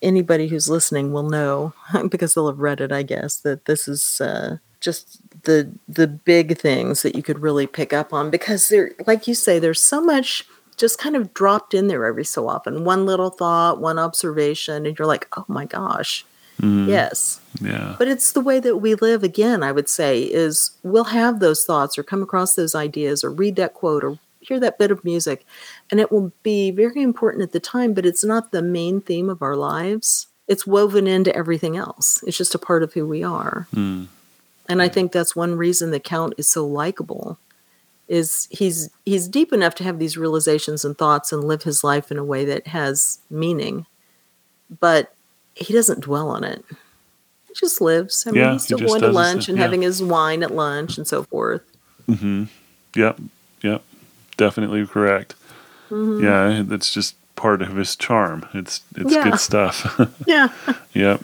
anybody who's listening will know because they'll have read it. I guess that this is uh, just the the big things that you could really pick up on because there like you say there's so much just kind of dropped in there every so often one little thought one observation and you're like oh my gosh Mm, yes. Yeah. but it's the way that we live again i would say is we'll have those thoughts or come across those ideas or read that quote or hear that bit of music and it will be very important at the time but it's not the main theme of our lives. It's woven into everything else. It's just a part of who we are. Mm, and I think that's one reason the Count is so likable. Is he's he's deep enough to have these realizations and thoughts and live his life in a way that has meaning, but he doesn't dwell on it. He just lives. I mean, Yeah, he's still just going to lunch and yeah. having his wine at lunch and so forth. mm-hmm. Yep. Yep. Definitely correct. Mm-hmm. Yeah, that's just part of his charm. It's it's Yeah. good stuff. Yeah, Yep.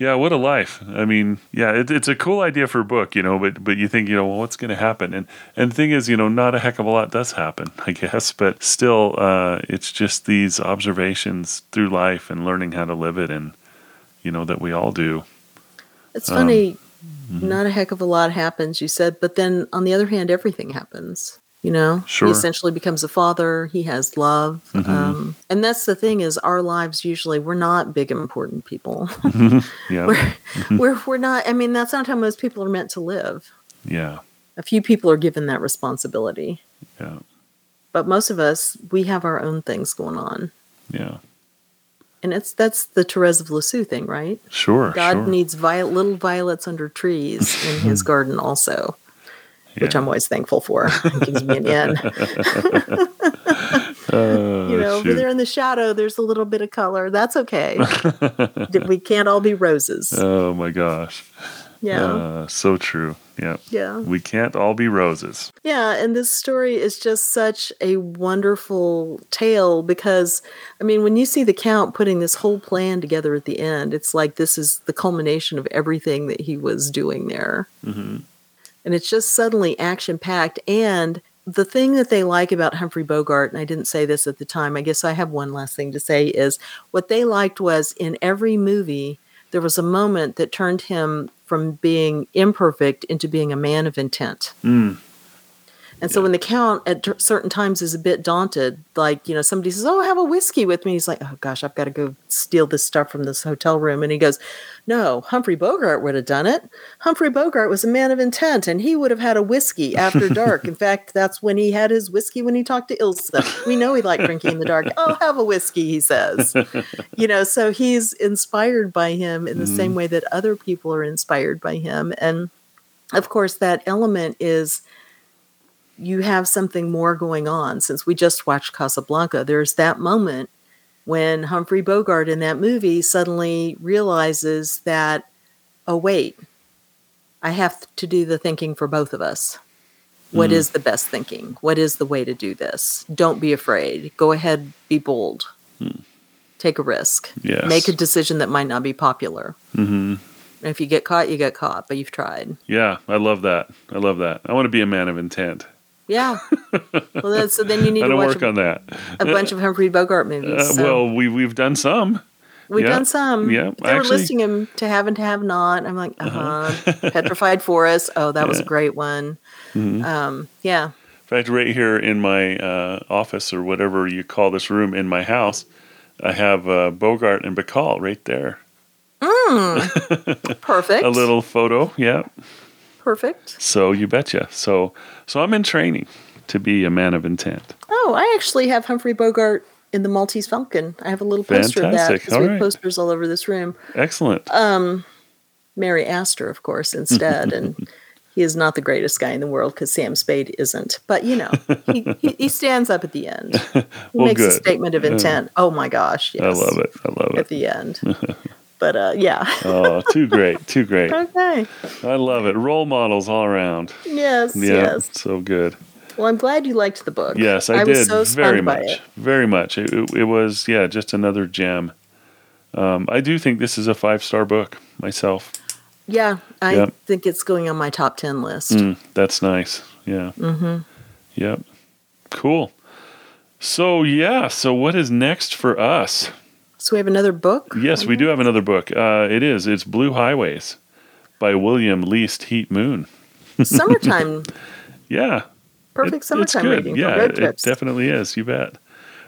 Yeah, what a life. I mean, yeah, it, it's a cool idea for a book, you know, but but you think, you know, well, what's going to happen? And and the thing is, you know, not a heck of a lot does happen, I guess, but still, uh, it's just these observations through life and learning how to live it, and you know that we all do. it's Um, funny. mm-hmm. Not a heck of a lot happens, you said, but then on the other hand, everything happens. You know, Sure. he essentially becomes a father. He has love, Mhm. um, and that's the thing is our lives usually we're not big important people. Yeah, we're, we're we're not. I mean, that's not how most people are meant to live. yeah, A few people are given that responsibility, yeah, but most of us we have our own things going on, yeah. and it's that's the Therese of Lisieux thing, right? Sure, God sure. needs viol- little violets under trees in His garden also. Which I'm always thankful for. It gives me an in. Uh, you know, over there in the shadow, there's a little bit of color. That's okay. we can't all be roses. oh my gosh. Yeah. Uh, so true. Yeah. yeah. We can't all be roses. Yeah. And this story is just such a wonderful tale because, I mean, when you see the Count putting this whole plan together at the end, it's like this is the culmination of everything that he was doing there. hmm And it's just suddenly action packed. And the thing that they like about Humphrey Bogart, and I didn't say this at the time, I guess I have one last thing to say is what they liked was in every movie, there was a moment that turned him from being imperfect into being a man of intent. Mm. And so when the count at t- certain times is a bit daunted, like, you know, somebody says, Oh, have a whiskey with me. He's like, Oh gosh, I've got to go steal this stuff from this hotel room. And he goes, No, Humphrey Bogart would have done it. Humphrey Bogart was a man of intent and he would have had a whiskey after dark. in fact, that's when he had his whiskey when he talked to Ilsa. We know he liked drinking in the dark. Oh, have a whiskey, he says. you know, so he's inspired by him in the mm-hmm. same way that other people are inspired by him. And of course, that element is you have something more going on. Since we just watched Casablanca, there's that moment when Humphrey Bogart in that movie suddenly realizes that, oh, wait, I have to do the thinking for both of us. What Mm. is the best thinking? What is the way to do this? Don't be afraid. Go ahead, be bold. Take a risk. Yes. Make a decision that might not be popular. hmm And if you get caught, you get caught, but you've tried. Yeah, I love that. I love that. I want to be a man of intent. Yeah. well, then, so then you need to watch work a, on that. a bunch of Humphrey Bogart movies. Uh, so well, we we've done some. we've yeah, done some. yeah, They were listing him to have and to have not. I'm like, uh huh. Petrified Forest. Oh, that was a great one. Mhm. Um, yeah. In fact, right here in my uh, office or whatever you call this room in my house, I have uh, Bogart and Bacall right there. Perfect. A little photo, yeah. Perfect. So you betcha. So so I'm in training to be a man of intent. Oh, I actually have Humphrey Bogart in the Maltese Falcon. I have a little poster of that Fantastic. because we have right. posters all over this room. Excellent. Um, Mary Astor, of course, instead. and he is not the greatest guy in the world because Sam Spade isn't. But, you know, he, he, he stands up at the end. He Well, makes a statement of intent. Oh, my gosh. Yes, I love it. I love it At the end. but, uh, yeah. Oh, too great. Too great. okay. I love it. Role models all around. Yes, Yeah. yes. So good. Well, I'm glad you liked the book. Yes, I, was did so very much. Very much. It, it, it was yeah, just another gem. Um, I do think this is a five star book myself. Yeah, I Yep. think it's going on my top 10 list. Mm, that's nice. Yeah. hmm Yep. Cool. So yeah. So what is next for us? So we have another book? Yes, we do have another book. Uh, it is. It's Blue Highways by William Least Heat Moon. Summertime, Yeah, perfect it- it's summertime good. reading Yeah, for road it definitely is. You bet.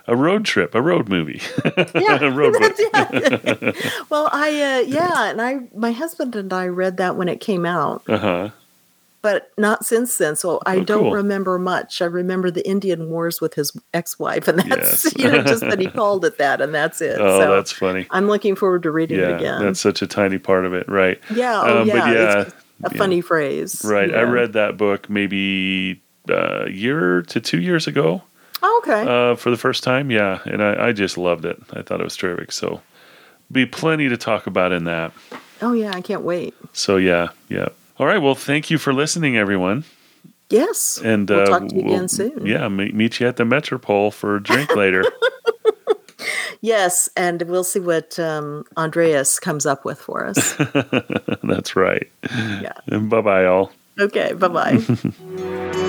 A road trip, a road movie, yeah. a road. Yeah. well, I uh, yeah, and I my husband and I read that when it came out, Uh huh. But not since then. So I Oh, don't cool. remember much. I remember the Indian Wars with his ex-wife, and that's Yes. you know just that he called it that, and that's it. Oh, so that's funny. I'm looking forward to reading it Yeah, again. that's such a tiny part of it, right? yeah, oh um, but yeah, yeah, it's a yeah. funny phrase. Right. I read that book maybe uh, a year to two years ago Oh, okay. uh, for the first time. Yeah, and I, I just loved it. I thought it was terrific. So, be plenty to talk about in that. oh yeah, I can't wait. So yeah, yeah. All right. Well, thank you for listening, everyone. Yes, And we'll uh, talk to you we'll- again soon. Yeah, meet, meet you at the Metropole for a drink later. Yes, and we'll see what um, Audrius comes up with for us. That's right. yeah. And bye bye, all. Okay. Bye bye.